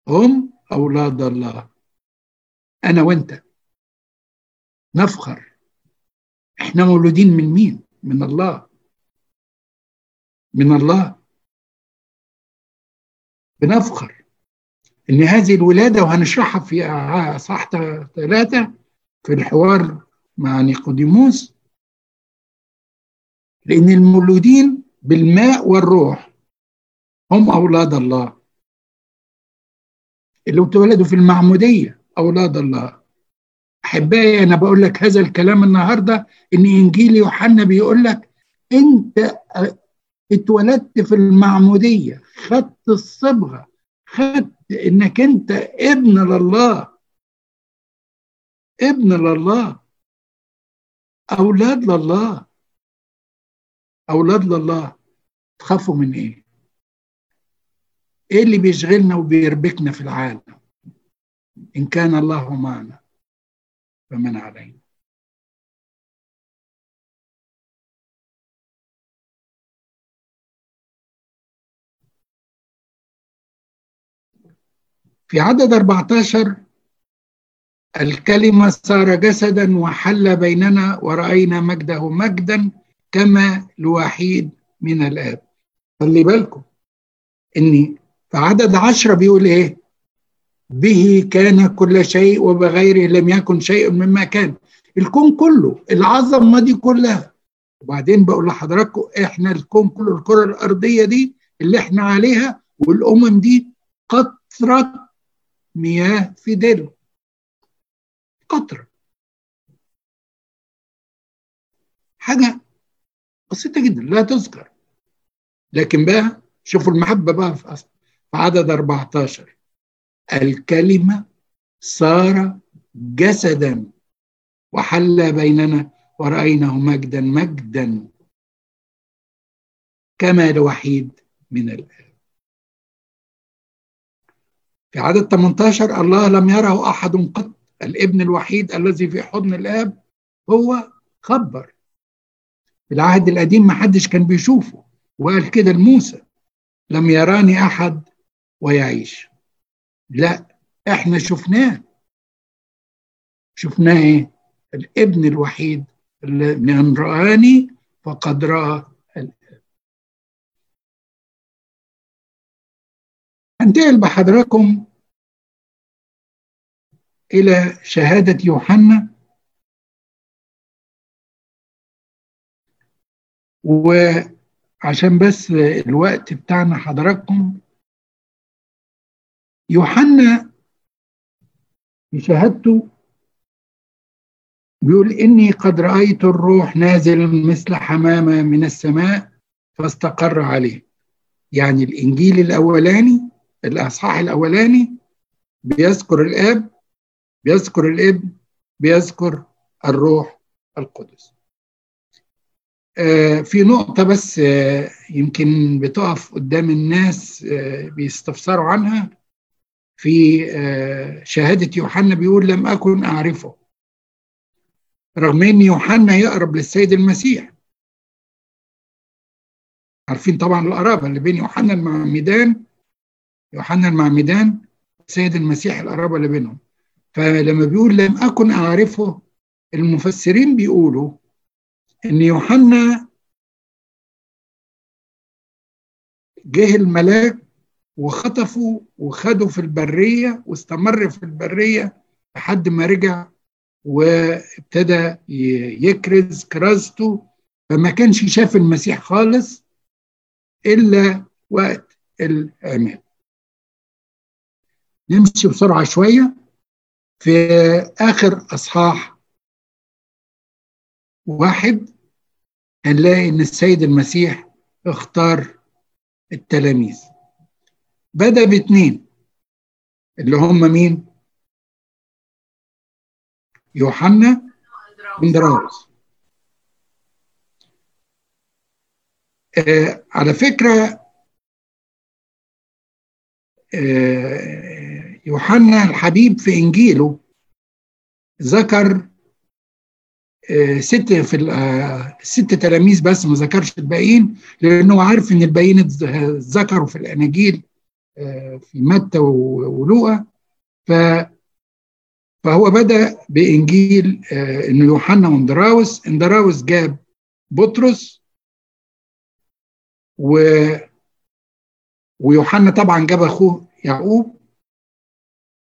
هم أولاد الله. أنا وأنت. نفخر. إحنا مولودين من مين؟ من الله. من الله. بنفخر. إن هذه الولادة وهنشرحها في صح ثلاثة في الحوار مع نيقوديموس لأن المولودين بالماء والروح هم أولاد الله. اللي اتولدوا في المعمودية. أولاد الله. أحبائي أنا بقول لك هذا الكلام النهارده إن إنجيل يوحنا بيقول لك أنت اتولدت في المعمودية خدت الصبغة خدت إنك أنت ابن لله. ابن لله. أولاد لله. أولاد لله. تخافوا من إيه؟ إيه اللي بيشغلنا وبيربكنا في العالم؟ إن كان الله معنا فمن علينا. في عدد 14 الكلمة صار جسدا وحل بيننا ورأينا مجده مجدا كما لوحيد من الآب. خلي بالكم إني في عدد عشرة بيقول إيه؟ به كان كل شيء وبغيره لم يكن شيء مما كان. الكون كله العظمة دي كلها. وبعدين بقول لحضراتكم إحنا الكون كله الكرة الأرضية دي اللي إحنا عليها والأمم دي قطرة مياه في دلو قطرة. حاجة بسيطة جدا لا تذكر. لكن بقى شوفوا المحبة بقى في أصل. عدد 14 الكلمة صار جسدا وحل بيننا ورأيناه مجدا مجدا. كما الوحيد من الآب في عدد 18 الله لم يره أحد قط. الابن الوحيد الذي في حضن الآب هو خبر. في العهد القديم ما حدش كان بيشوفه وقال كده لموسى لم يراني أحد ويعيش. لا إحنا شفناه. شفناه إيه؟ الابن الوحيد من رآني فقد رأى الآب انتقل بحضراتكم إلى شهادة يوحنا. وعشان بس الوقت بتاعنا حضراتكم يوحنا في شهادته بيقول إني قد رأيت الروح نازل مثل حمامة من السماء فاستقر عليه. يعني الإنجيل الأولاني الأصحاح الأولاني بيذكر الآب بيذكر الابن بيذكر الروح القدس. آه في نقطة بس آه يمكن بتقف قدام الناس آه بيستفسروا عنها. في شهادة يوحنا بيقول لم أكن أعرفه. رغم أن يوحنا يقرب للسيد المسيح. عارفين طبعا القرابة اللي بين يوحنا المعمدان يوحنا المعمدان السيد المسيح القرابة اللي بينهم. فلما بيقول لم أكن أعرفه المفسرين بيقولوا إن يوحنا جه الملاك وخطفوا وخدوا في البرية واستمر في البرية لحد ما رجع وابتدى يكرز كرازته. فما كانش شاف المسيح خالص إلا وقت العماد نمشي بسرعة شوية في آخر أصحاح واحد هنلاقي إن السيد المسيح اختار التلاميذ. بدأ باثنين اللي هم مين؟ يوحنا واندراوس آه على فكرة آه يوحنا الحبيب في إنجيله ذكر آه ست في الست تلاميذ بس ما ذكرش الباقيين لأنه عارف إن الباقيين ذكروا في الأناجيل في متى ولوقا. فهو بدأ بإنجيل إنه يوحنا واندراوس اندراوس جاب بطرس و ويوحنا طبعا جاب أخوه يعقوب.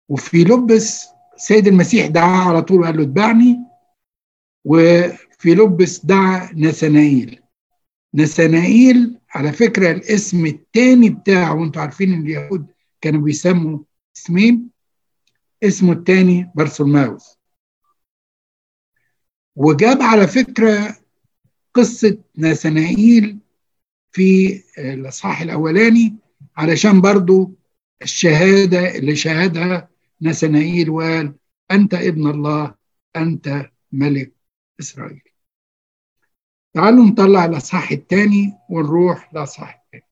وفي لبس سيد المسيح دعاه على طول وقال له اتبعني. وفي لبس دعا نثنائيل. نثنائيل على فكرة الاسم الثاني بتاعه وانتوا عارفين إن اليهود كانوا بيسموا اسمين اسمه الثاني برسلماوس وجاب على فكرة قصة نثنائيل في الأصحاح الأولاني علشان برضو الشهادة اللي شهدها نثنائيل وقال أنت ابن الله أنت ملك إسرائيل. تعالوا نطلع الأصحاح الثاني ونروح للأصحاح الثاني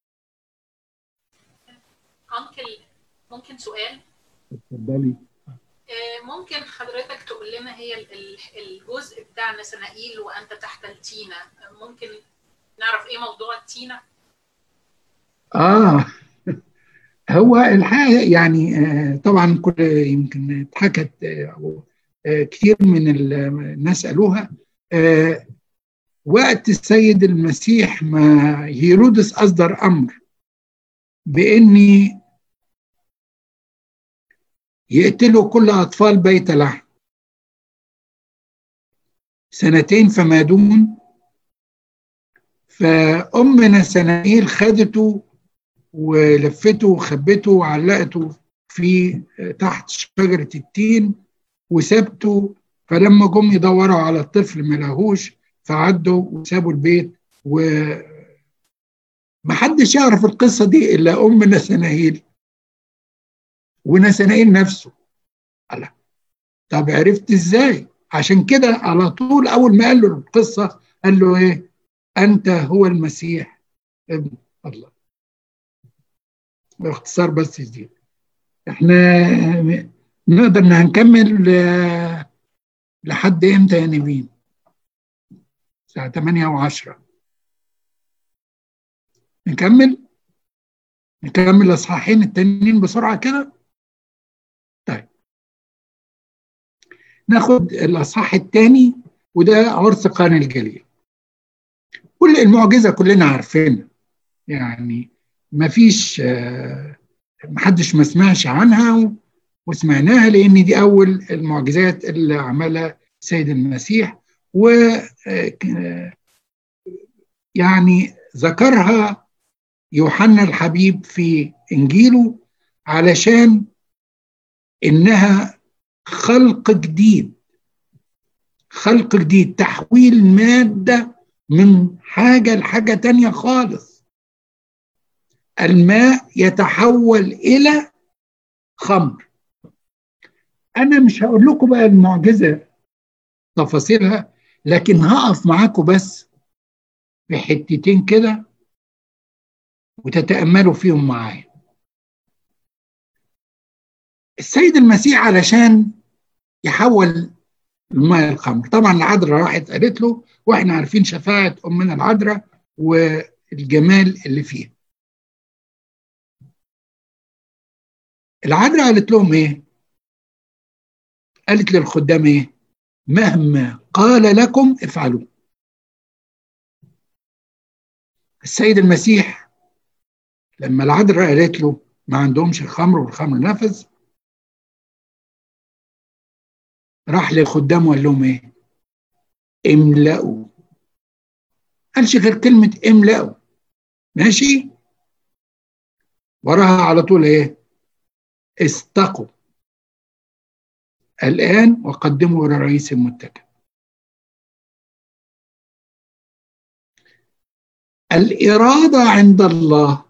أنكل ممكن سؤال؟ اتفضلي ممكن حضرتك تقول لنا هي الجزء بتاع نسنائيل وأنت تحت التينة ممكن نعرف إيه موضوع التينة؟ آه هو الحقيقة يعني طبعا كل يمكن اتحكت كتير من الناس قالوها وقت السيد المسيح ما هيرودس أصدر أمر بإني يقتلوا كل أطفال بيت لحم. سنتين فما دون فأمنا سنائيل خدته ولفته وخبته وعلقته في تحت شجرة التين وسابته فلما جم يدوروا على الطفل ما لقوهوش فعدوا وسابوا البيت و محدش يعرف القصة دي إلا أم نسناهيل ونسناهيل نفسه. قال طب عرفت إزاي؟ عشان كده على طول أول ما قال له القصة قال له إيه؟ أنت هو المسيح ابن الله. باختصار بس دي إحنا نقدر هنكمل لحد إمتى يا نبيل؟ الساعة 8 و10 نكمل؟ نكمل الإصحاحين التانيين بسرعة كده؟ طيب. ناخد الإصحاح الثاني وده عرس قانا الجليل. كل المعجزة كلنا عارفينها. يعني مفيش محدش ما سمعش عنها وسمعناها لأن دي أول المعجزات اللي عملها السيد المسيح. و يعني ذكرها يوحنا الحبيب في إنجيله علشان إنها خلق جديد خلق جديد تحويل مادة من حاجة لحاجة تانية خالص. الماء يتحول إلى خمر. أنا مش هقول لكم بقى المعجزة تفاصيلها لكن هقف معاكم بس في حتتين كده وتتأملوا فيهم معايا. السيد المسيح علشان يحول الماء الخمر طبعا العذراء راحت قالت له وإحنا عارفين شفاعة أمنا العذراء والجمال اللي فيها. العذراء قالت لهم إيه؟ قالت للخدام إيه؟ مهما قال لكم افعلوا. السيد المسيح لما العذراء قالت له ما عندهمش الخمر والخمر نفذ راح للخدام وقال لهم إيه؟ املأوا. قالش غير كلمة املأوا. ماشي؟ وراها على طول إيه؟ استقوا. الآن وقدموا إلى رئيس المتكئ الإرادة عند الله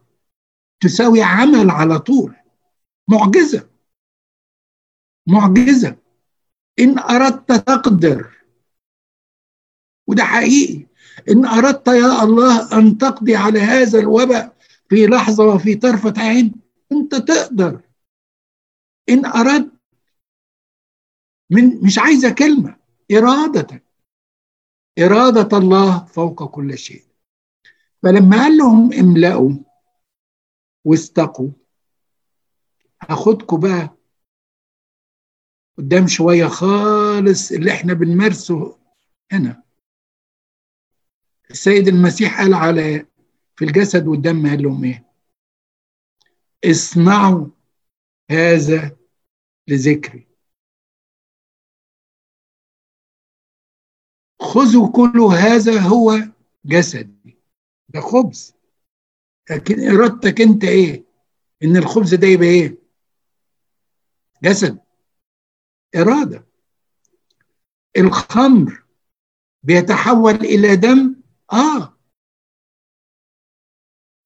تساوي عمل على طول. معجزة. معجزة. إن أردت تقدر. وده حقيقي. إن أردت يا الله أن تقضي على هذا الوباء في لحظة وفي طرفة عين أنت تقدر. إن أردت من مش عايزة كلمة. إرادة. إرادة الله فوق كل شيء. فلما قال لهم املأوا واستقوا هاخدكم بقى قدام شوية خالص اللي إحنا بنمارسه هنا. السيد المسيح قال على في الجسد والدم قال لهم إيه؟ اصنعوا هذا لذكري. خذوا كل هذا هو جسدي. ده خبز. لكن إرادتك أنت إيه؟ إن الخبز ده يبقى إيه؟ جسد. إرادة. الخمر بيتحول إلى دم؟ آه.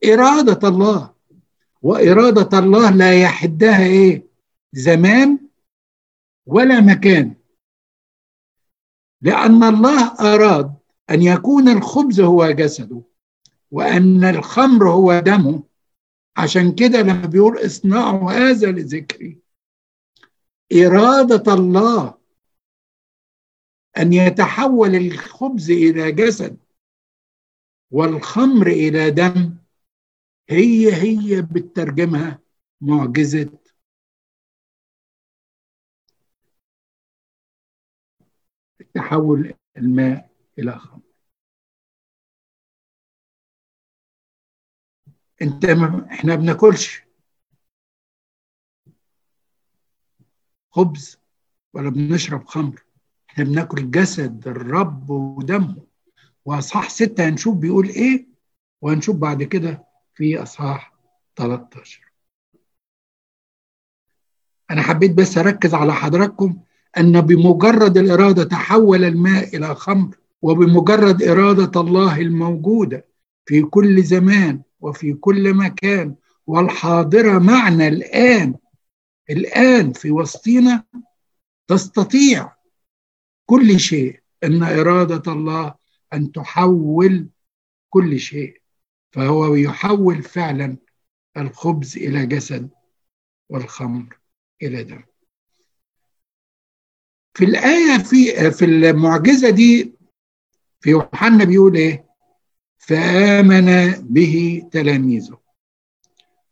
إرادة الله. وإرادة الله لا يحدها إيه؟ زمان ولا مكان. لأن الله أراد أن يكون الخبز هو جسده وأن الخمر هو دمه. عشان كده لما بيقول اصنعوا هذا لذكري. إرادة الله أن يتحول الخبز إلى جسد والخمر إلى دم. هي هي بالترجمة معجزة تحول الماء إلى خمر. أنت ما إحنا بناكلش. خبز ولا بنشرب خمر. إحنا بناكل جسد الرب ودمه. وأصحاح ستة هنشوف بيقول إيه؟ وهنشوف بعد كده في أصحاح 13 أنا حبيت بس أركز على حضراتكم أن بمجرد الإرادة تحول الماء إلى خمر وبمجرد إرادة الله الموجودة في كل زمان وفي كل مكان والحاضرة معنا الآن الآن في وسطنا تستطيع كل شيء. أن إرادة الله أن تحول كل شيء. فهو يحول فعلا الخبز إلى جسد والخمر إلى دم. في الآية في في المعجزة دي في يوحنا بيقول إيه؟ فآمن به تلاميذه.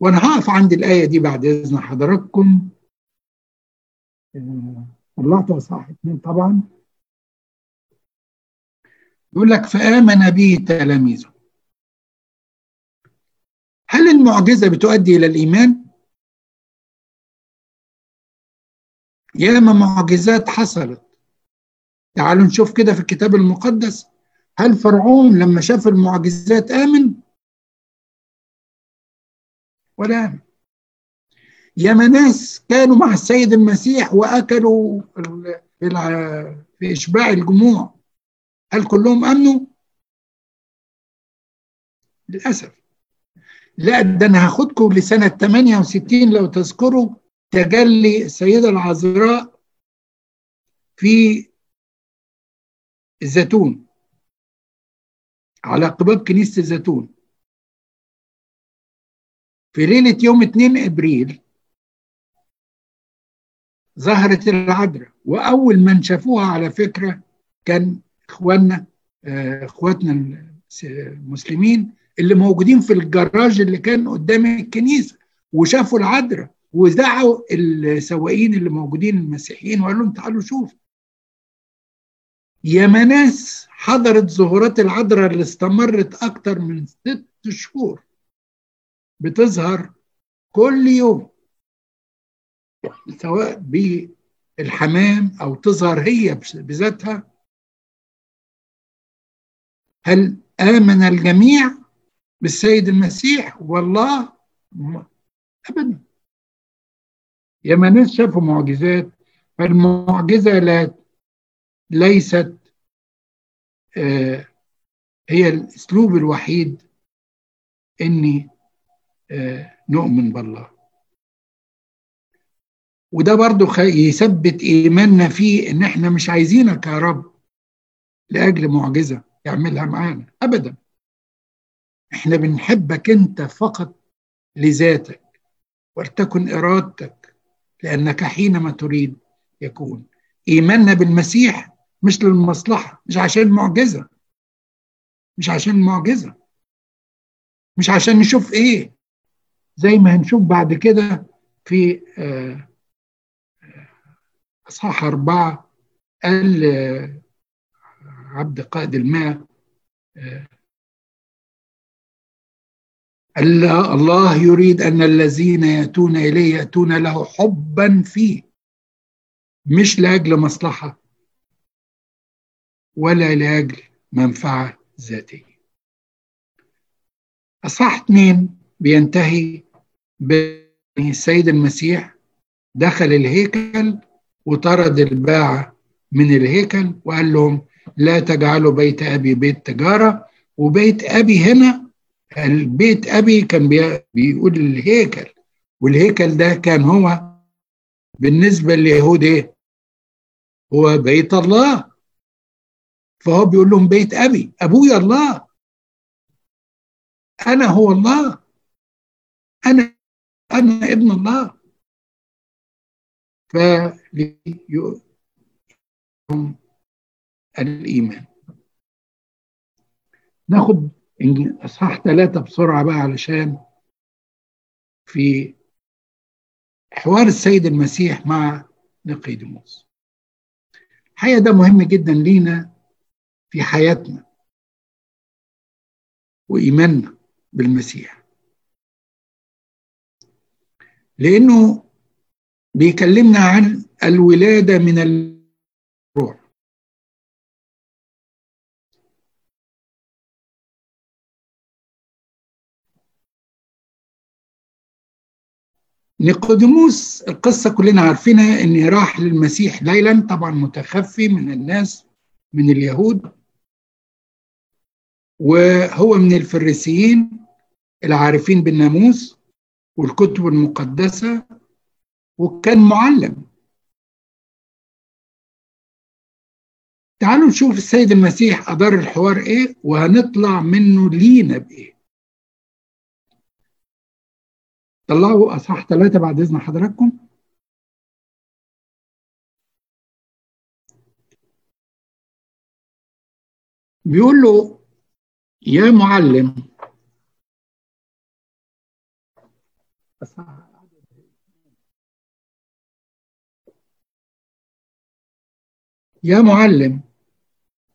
وأنا هقف عند الآية دي بعد إذن حضراتكم. طلعت صح اتنين طبعا. يقول لك فآمن به تلاميذه. هل المعجزة بتؤدي إلى الإيمان؟ ياما معجزات حصلت. تعالوا نشوف كده في الكتاب المقدس هل فرعون لما شاف المعجزات آمن؟ ولا آمن. ياما ناس كانوا مع السيد المسيح وأكلوا في إشباع الجموع. هل كلهم آمنوا؟ للأسف. لا ده أنا هاخدكم لسنة 68 لو تذكروا. تجلي السيدة العذراء في الزيتون على قباب كنيسة الزيتون. في ليلة يوم 2 إبريل ظهرت العذراء وأول من شافوها على فكرة كان إخواننا إخواتنا المسلمين اللي موجودين في الجراج اللي كان قدام الكنيسة وشافوا العذراء. ودعوا السواقين اللي موجودين المسيحيين وقال لهم تعالوا شوفوا. ياما ناس حضرت ظهورات العذراء اللي استمرت أكتر من ست شهور. بتظهر كل يوم. سواء بالحمام أو تظهر هي بذاتها. هل آمن الجميع بالسيد المسيح؟ والله ابدا ياما ناس شافوا معجزات فالمعجزة لا ليست آه هي الأسلوب الوحيد إني آه نؤمن بالله. وده برضو يثبت إيماننا فيه إن إحنا مش عايزينك يا رب لأجل معجزة يعملها معانا ابدا. إحنا بنحبك أنت فقط لذاتك ولتكن إرادتك لأنك حينما تريد يكون. إيماننا بالمسيح مش للمصلحة مش عشان معجزة. مش عشان معجزة. مش عشان نشوف إيه. زي ما هنشوف بعد كده في إصحاح أربعة قال عبد قائد الماء الله يريد أن الذين يأتون إليه يأتون له حبا فيه مش لأجل مصلحة ولا لأجل منفعة ذاتية. أصحاح اثنين بينتهي بالسيد المسيح دخل الهيكل وطرد الباعة من الهيكل وقال لهم لا تجعلوا بيت أبي بيت تجارة وبيت أبي هنا البيت أبي كان بيقول الهيكل والهيكل ده كان هو بالنسبة لليهود إيه؟ هو بيت الله. فهو بيقول لهم بيت أبي أبويا الله. أنا هو الله. أنا أنا ابن الله. فليهم الإيمان ناخد أصحاح ثلاثة بسرعة بقى علشان في حوار السيد المسيح مع نقيدموس. الحقيقة ده مهم جدا لينا في حياتنا وإيماننا بالمسيح. لأنه بيكلمنا عن الولادة من نيقوديموس القصة كلنا عارفينها إن راح للمسيح ليلا طبعا متخفي من الناس من اليهود. وهو من الفريسيين العارفين بالناموس والكتب المقدسة وكان معلم. تعالوا نشوف السيد المسيح أدار الحوار إيه وهنطلع منه لينا بإيه. طلعوا اصحاح ثلاثة بعد إذن حضراتكم. بيقول له يا معلم. يا معلم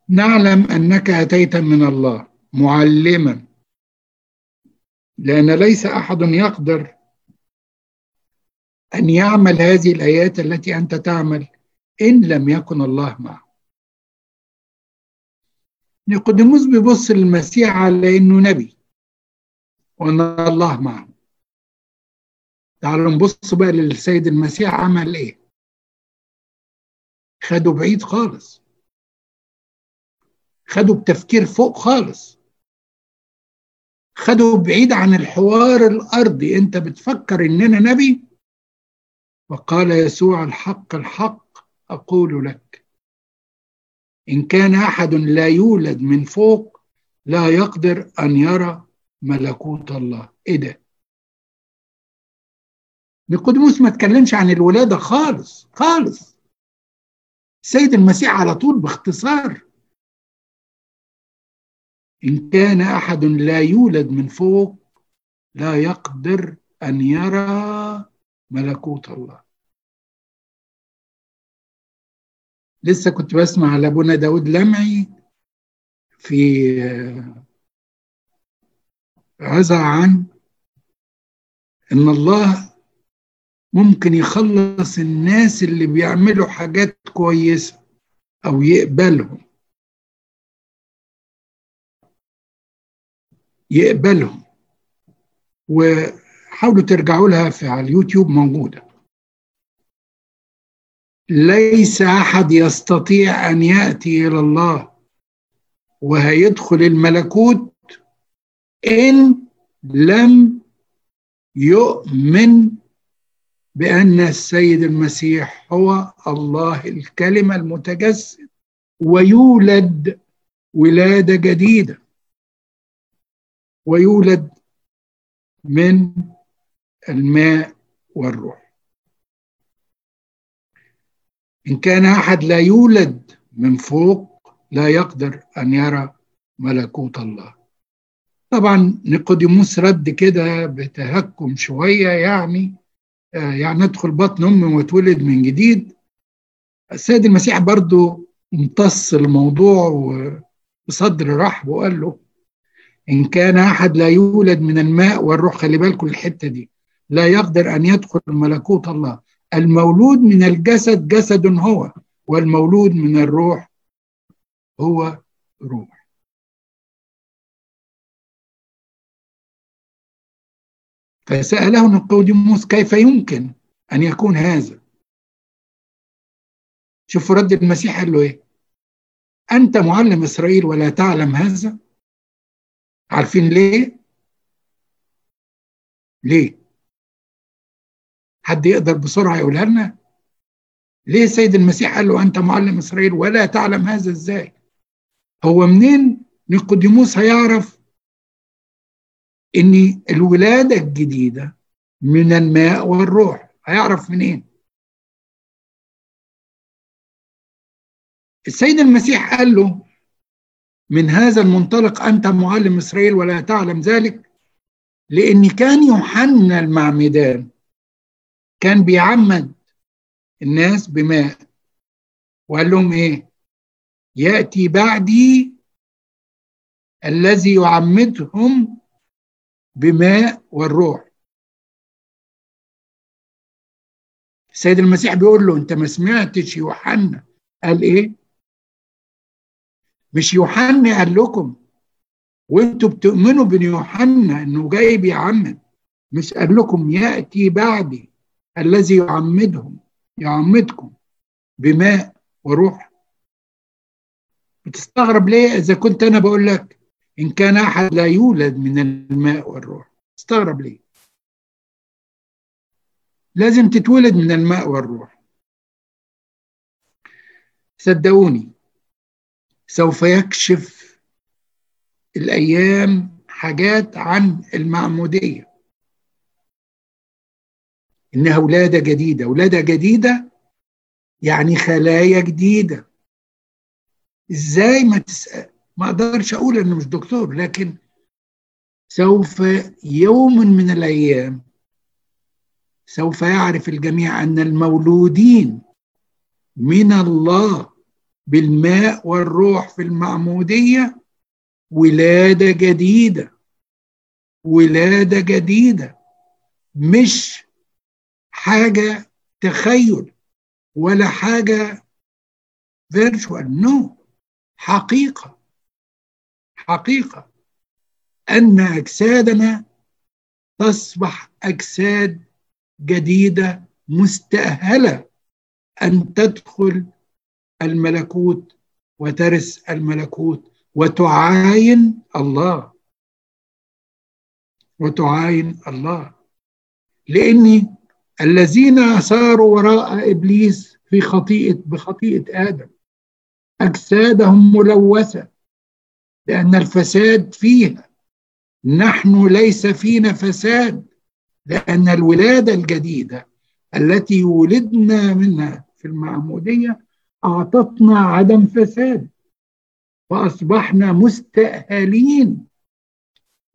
نعلم أنك أتيت من الله معلما لأن ليس أحد يقدر أن يعمل هذه الآيات التي أنت تعمل إن لم يكن الله معه. نيقوديموس بيبص للمسيح على إنه نبي وأن الله معه. تعالوا نبص بقى للسيد المسيح عمل إيه؟ خده بعيد خالص. خده بتفكير فوق خالص. خده بعيد عن الحوار الأرضي. أنت بتفكر إننا نبي؟ وقال يسوع الحق الحق أقول لك. إن كان أحد لا يولد من فوق لا يقدر أن يرى ملكوت الله. إيه ده؟ نيقوديموس ما تكلمش عن الولادة خالص خالص. السيد المسيح على طول باختصار. إن كان أحد لا يولد من فوق لا يقدر أن يرى ملكوت الله. لسه كنت بسمع لابونا داود لمعي في عزة عن إن الله ممكن يخلص الناس اللي بيعملوا حاجات كويسة أو يقبلهم. يقبلهم. و حاولوا ترجعوا لها في على اليوتيوب موجودة. ليس أحد يستطيع أن يأتي إلى الله وهيدخل الملكوت إن لم يؤمن بأن السيد المسيح هو الله الكلمة المتجسد ويولد ولادة جديدة. ويولد من الماء والروح. إن كان أحد لا يولد من فوق لا يقدر أن يرى ملكوت الله. طبعا نيقوديموس رد كده بتهكم شوية يعني يعني ادخل بطن أمي واتولد من جديد. السيد المسيح برضو امتص الموضوع بصدر رحب وقال له إن كان أحد لا يولد من الماء والروح. خلي بالكم الحتة دي. لا يقدر أن يدخل ملكوت الله. المولود من الجسد جسد هو والمولود من الروح هو روح. فسأله نقوديموس كيف يمكن أن يكون هذا؟ شوفوا رد المسيح قال له إيه؟ أنت معلم إسرائيل ولا تعلم هذا؟ عارفين ليه؟ ليه؟ حد يقدر بسرعة يقولها لنا؟ ليه السيد المسيح قال له أنت معلم إسرائيل ولا تعلم هذا إزاي؟ هو منين؟ نيقوديموس هيعرف إن الولادة الجديدة من الماء والروح. هيعرف منين؟ السيد المسيح قال له من هذا المنطلق أنت معلم إسرائيل ولا تعلم ذلك؟ لأن كان يوحنا المعمدان كان بيعمد الناس بماء. وقال لهم إيه؟ يأتي بعدي الذي يعمدهم بماء والروح. السيد المسيح بيقول له أنت ما سمعتش يوحنا؟ قال إيه؟ مش يوحنا قال لكم وأنتوا بتؤمنوا بن يوحنا إنه جاي بيعمد مش قال لكم يأتي بعدي الذي يعمدهم يعمدكم بماء وروح. بتستغرب ليه إذا كنت أنا بقول لك إن كان أحد لا يولد من الماء والروح؟ تستغرب ليه؟ لازم تتولد من الماء والروح. صدقوني سوف يكشف الأيام حاجات عن المعمودية. إنها ولادة جديدة. ولادة جديدة يعني خلايا جديدة. إزاي ما تسال ما أقدرش أقول إنه مش دكتور لكن سوف يوم من الأيام سوف يعرف الجميع أن المولودين من الله بالماء والروح في المعمودية ولادة جديدة. ولادة جديدة. مش حاجة تخيل ولا حاجة virtual no حقيقة. حقيقة أن أجسادنا تصبح أجساد جديدة مستأهلة أن تدخل الملكوت وترث الملكوت وتعاين الله. وتعاين الله. لأني الذين ساروا وراء إبليس في خطيئه بخطيئة آدم. أجسادهم ملوثة لأن الفساد فيها. نحن ليس فينا فساد لأن الولادة الجديدة التي ولدنا منها في المعمودية أعطتنا عدم فساد فأصبحنا مستأهلين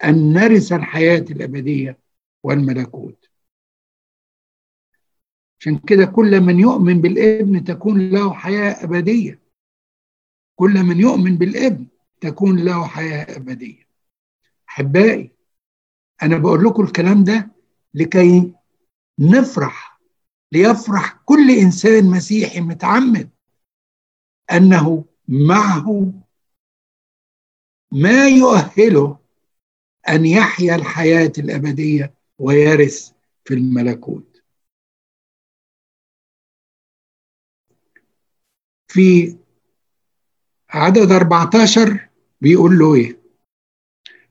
أن نرث الحياة الأبدية والملكوت. عشان كده كل من يؤمن بالابن تكون له حياة أبدية. كل من يؤمن بالابن تكون له حياة أبدية. أحبائي أنا بقول لكم الكلام ده لكي نفرح ليفرح كل إنسان مسيحي متعمد أنه معه ما يؤهله أن يحيا الحياة الأبدية ويرث في الملكوت. في عدد 14 بيقول له إيه؟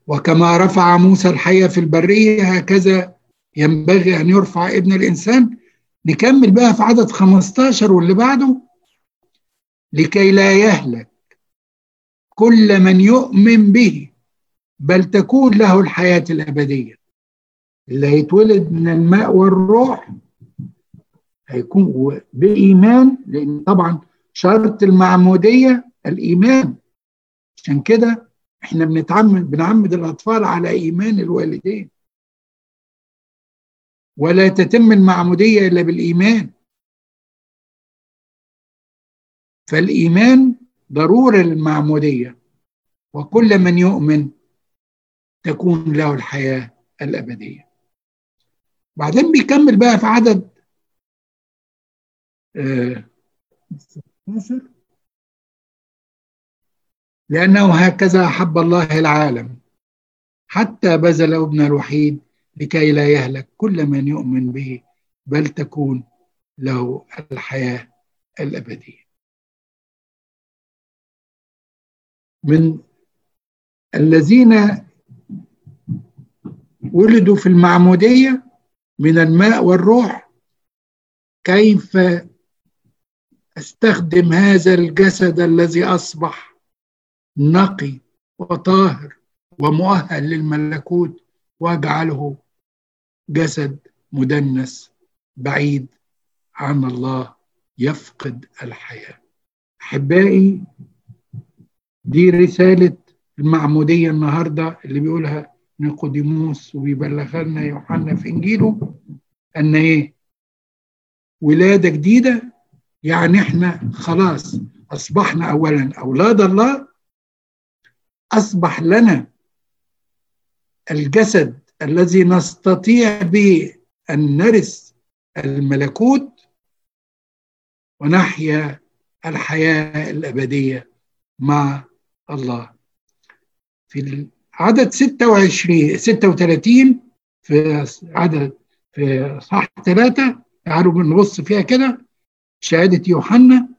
وكما رفع موسى الحية في البرية هكذا ينبغي أن يرفع ابن الإنسان. نكمل بقى في عدد 15 واللي بعده. لكي لا يهلك كل من يؤمن به بل تكون له الحياة الأبدية. اللي هيتولد من الماء والروح هيكون بإيمان لأن طبعا شرط المعمودية الإيمان. عشان كده إحنا بنتعمد بنعمد الأطفال على إيمان الوالدين. ولا تتم المعمودية إلا بالإيمان. فالإيمان ضرورة للمعمودية. وكل من يؤمن تكون له الحياة الأبدية. بعدين بيكمل بقى في عدد آه 16 لأنه هكذا أحب الله العالم. حتى بذل ابن الوحيد لكي لا يهلك كل من يؤمن به بل تكون له الحياة الأبدية. من الذين ولدوا في المعمودية من الماء والروح كيف أستخدم هذا الجسد الذي أصبح نقي وطاهر ومؤهل للملكوت وأجعله جسد مدنس بعيد عن الله يفقد الحياة. أحبائي دي رسالة المعمودية النهارده اللي بيقولها نيقوديموس وبيبلغها لنا يوحنا في إنجيله. أن إيه؟ ولادة جديدة يعني إحنا خلاص أصبحنا اولا أولاد الله أصبح لنا الجسد الذي نستطيع به أن نرث الملكوت ونحيا الحياة الأبدية مع الله. في عدد 26 36 في عدد في صح ثلاثة تعالوا بنبص فيها كده. شهادة يوحنا.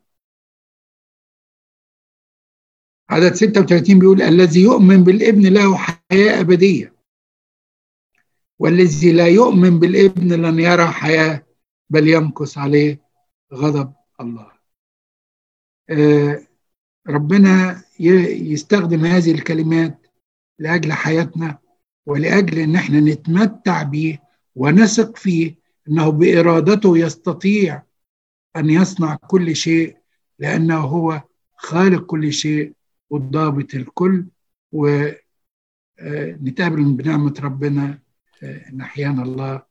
عدد 36 بيقول الذي يؤمن بالابن له حياة أبدية. والذي لا يؤمن بالابن لن يرى حياة بل يمكث عليه غضب الله. آه ربنا يستخدم هذه الكلمات لأجل حياتنا ولأجل إن إحنا نتمتع به ونثق فيه إنه بإرادته يستطيع أن يصنع كل شيء لأنه هو خالق كل شيء والضابط الكل ونتقابل بنعمة ربنا إن أحيانا الله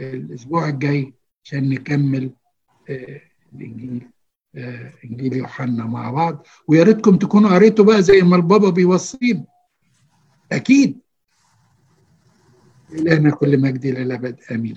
الأسبوع الجاي عشان نكمل الإنجيل إنجيل يوحنا مع بعض. ويا ريتكم تكونوا قريتوا بقى زي ما البابا بيوصينا. أكيد. إلهنا كل مجد إلى الأبد. آمين.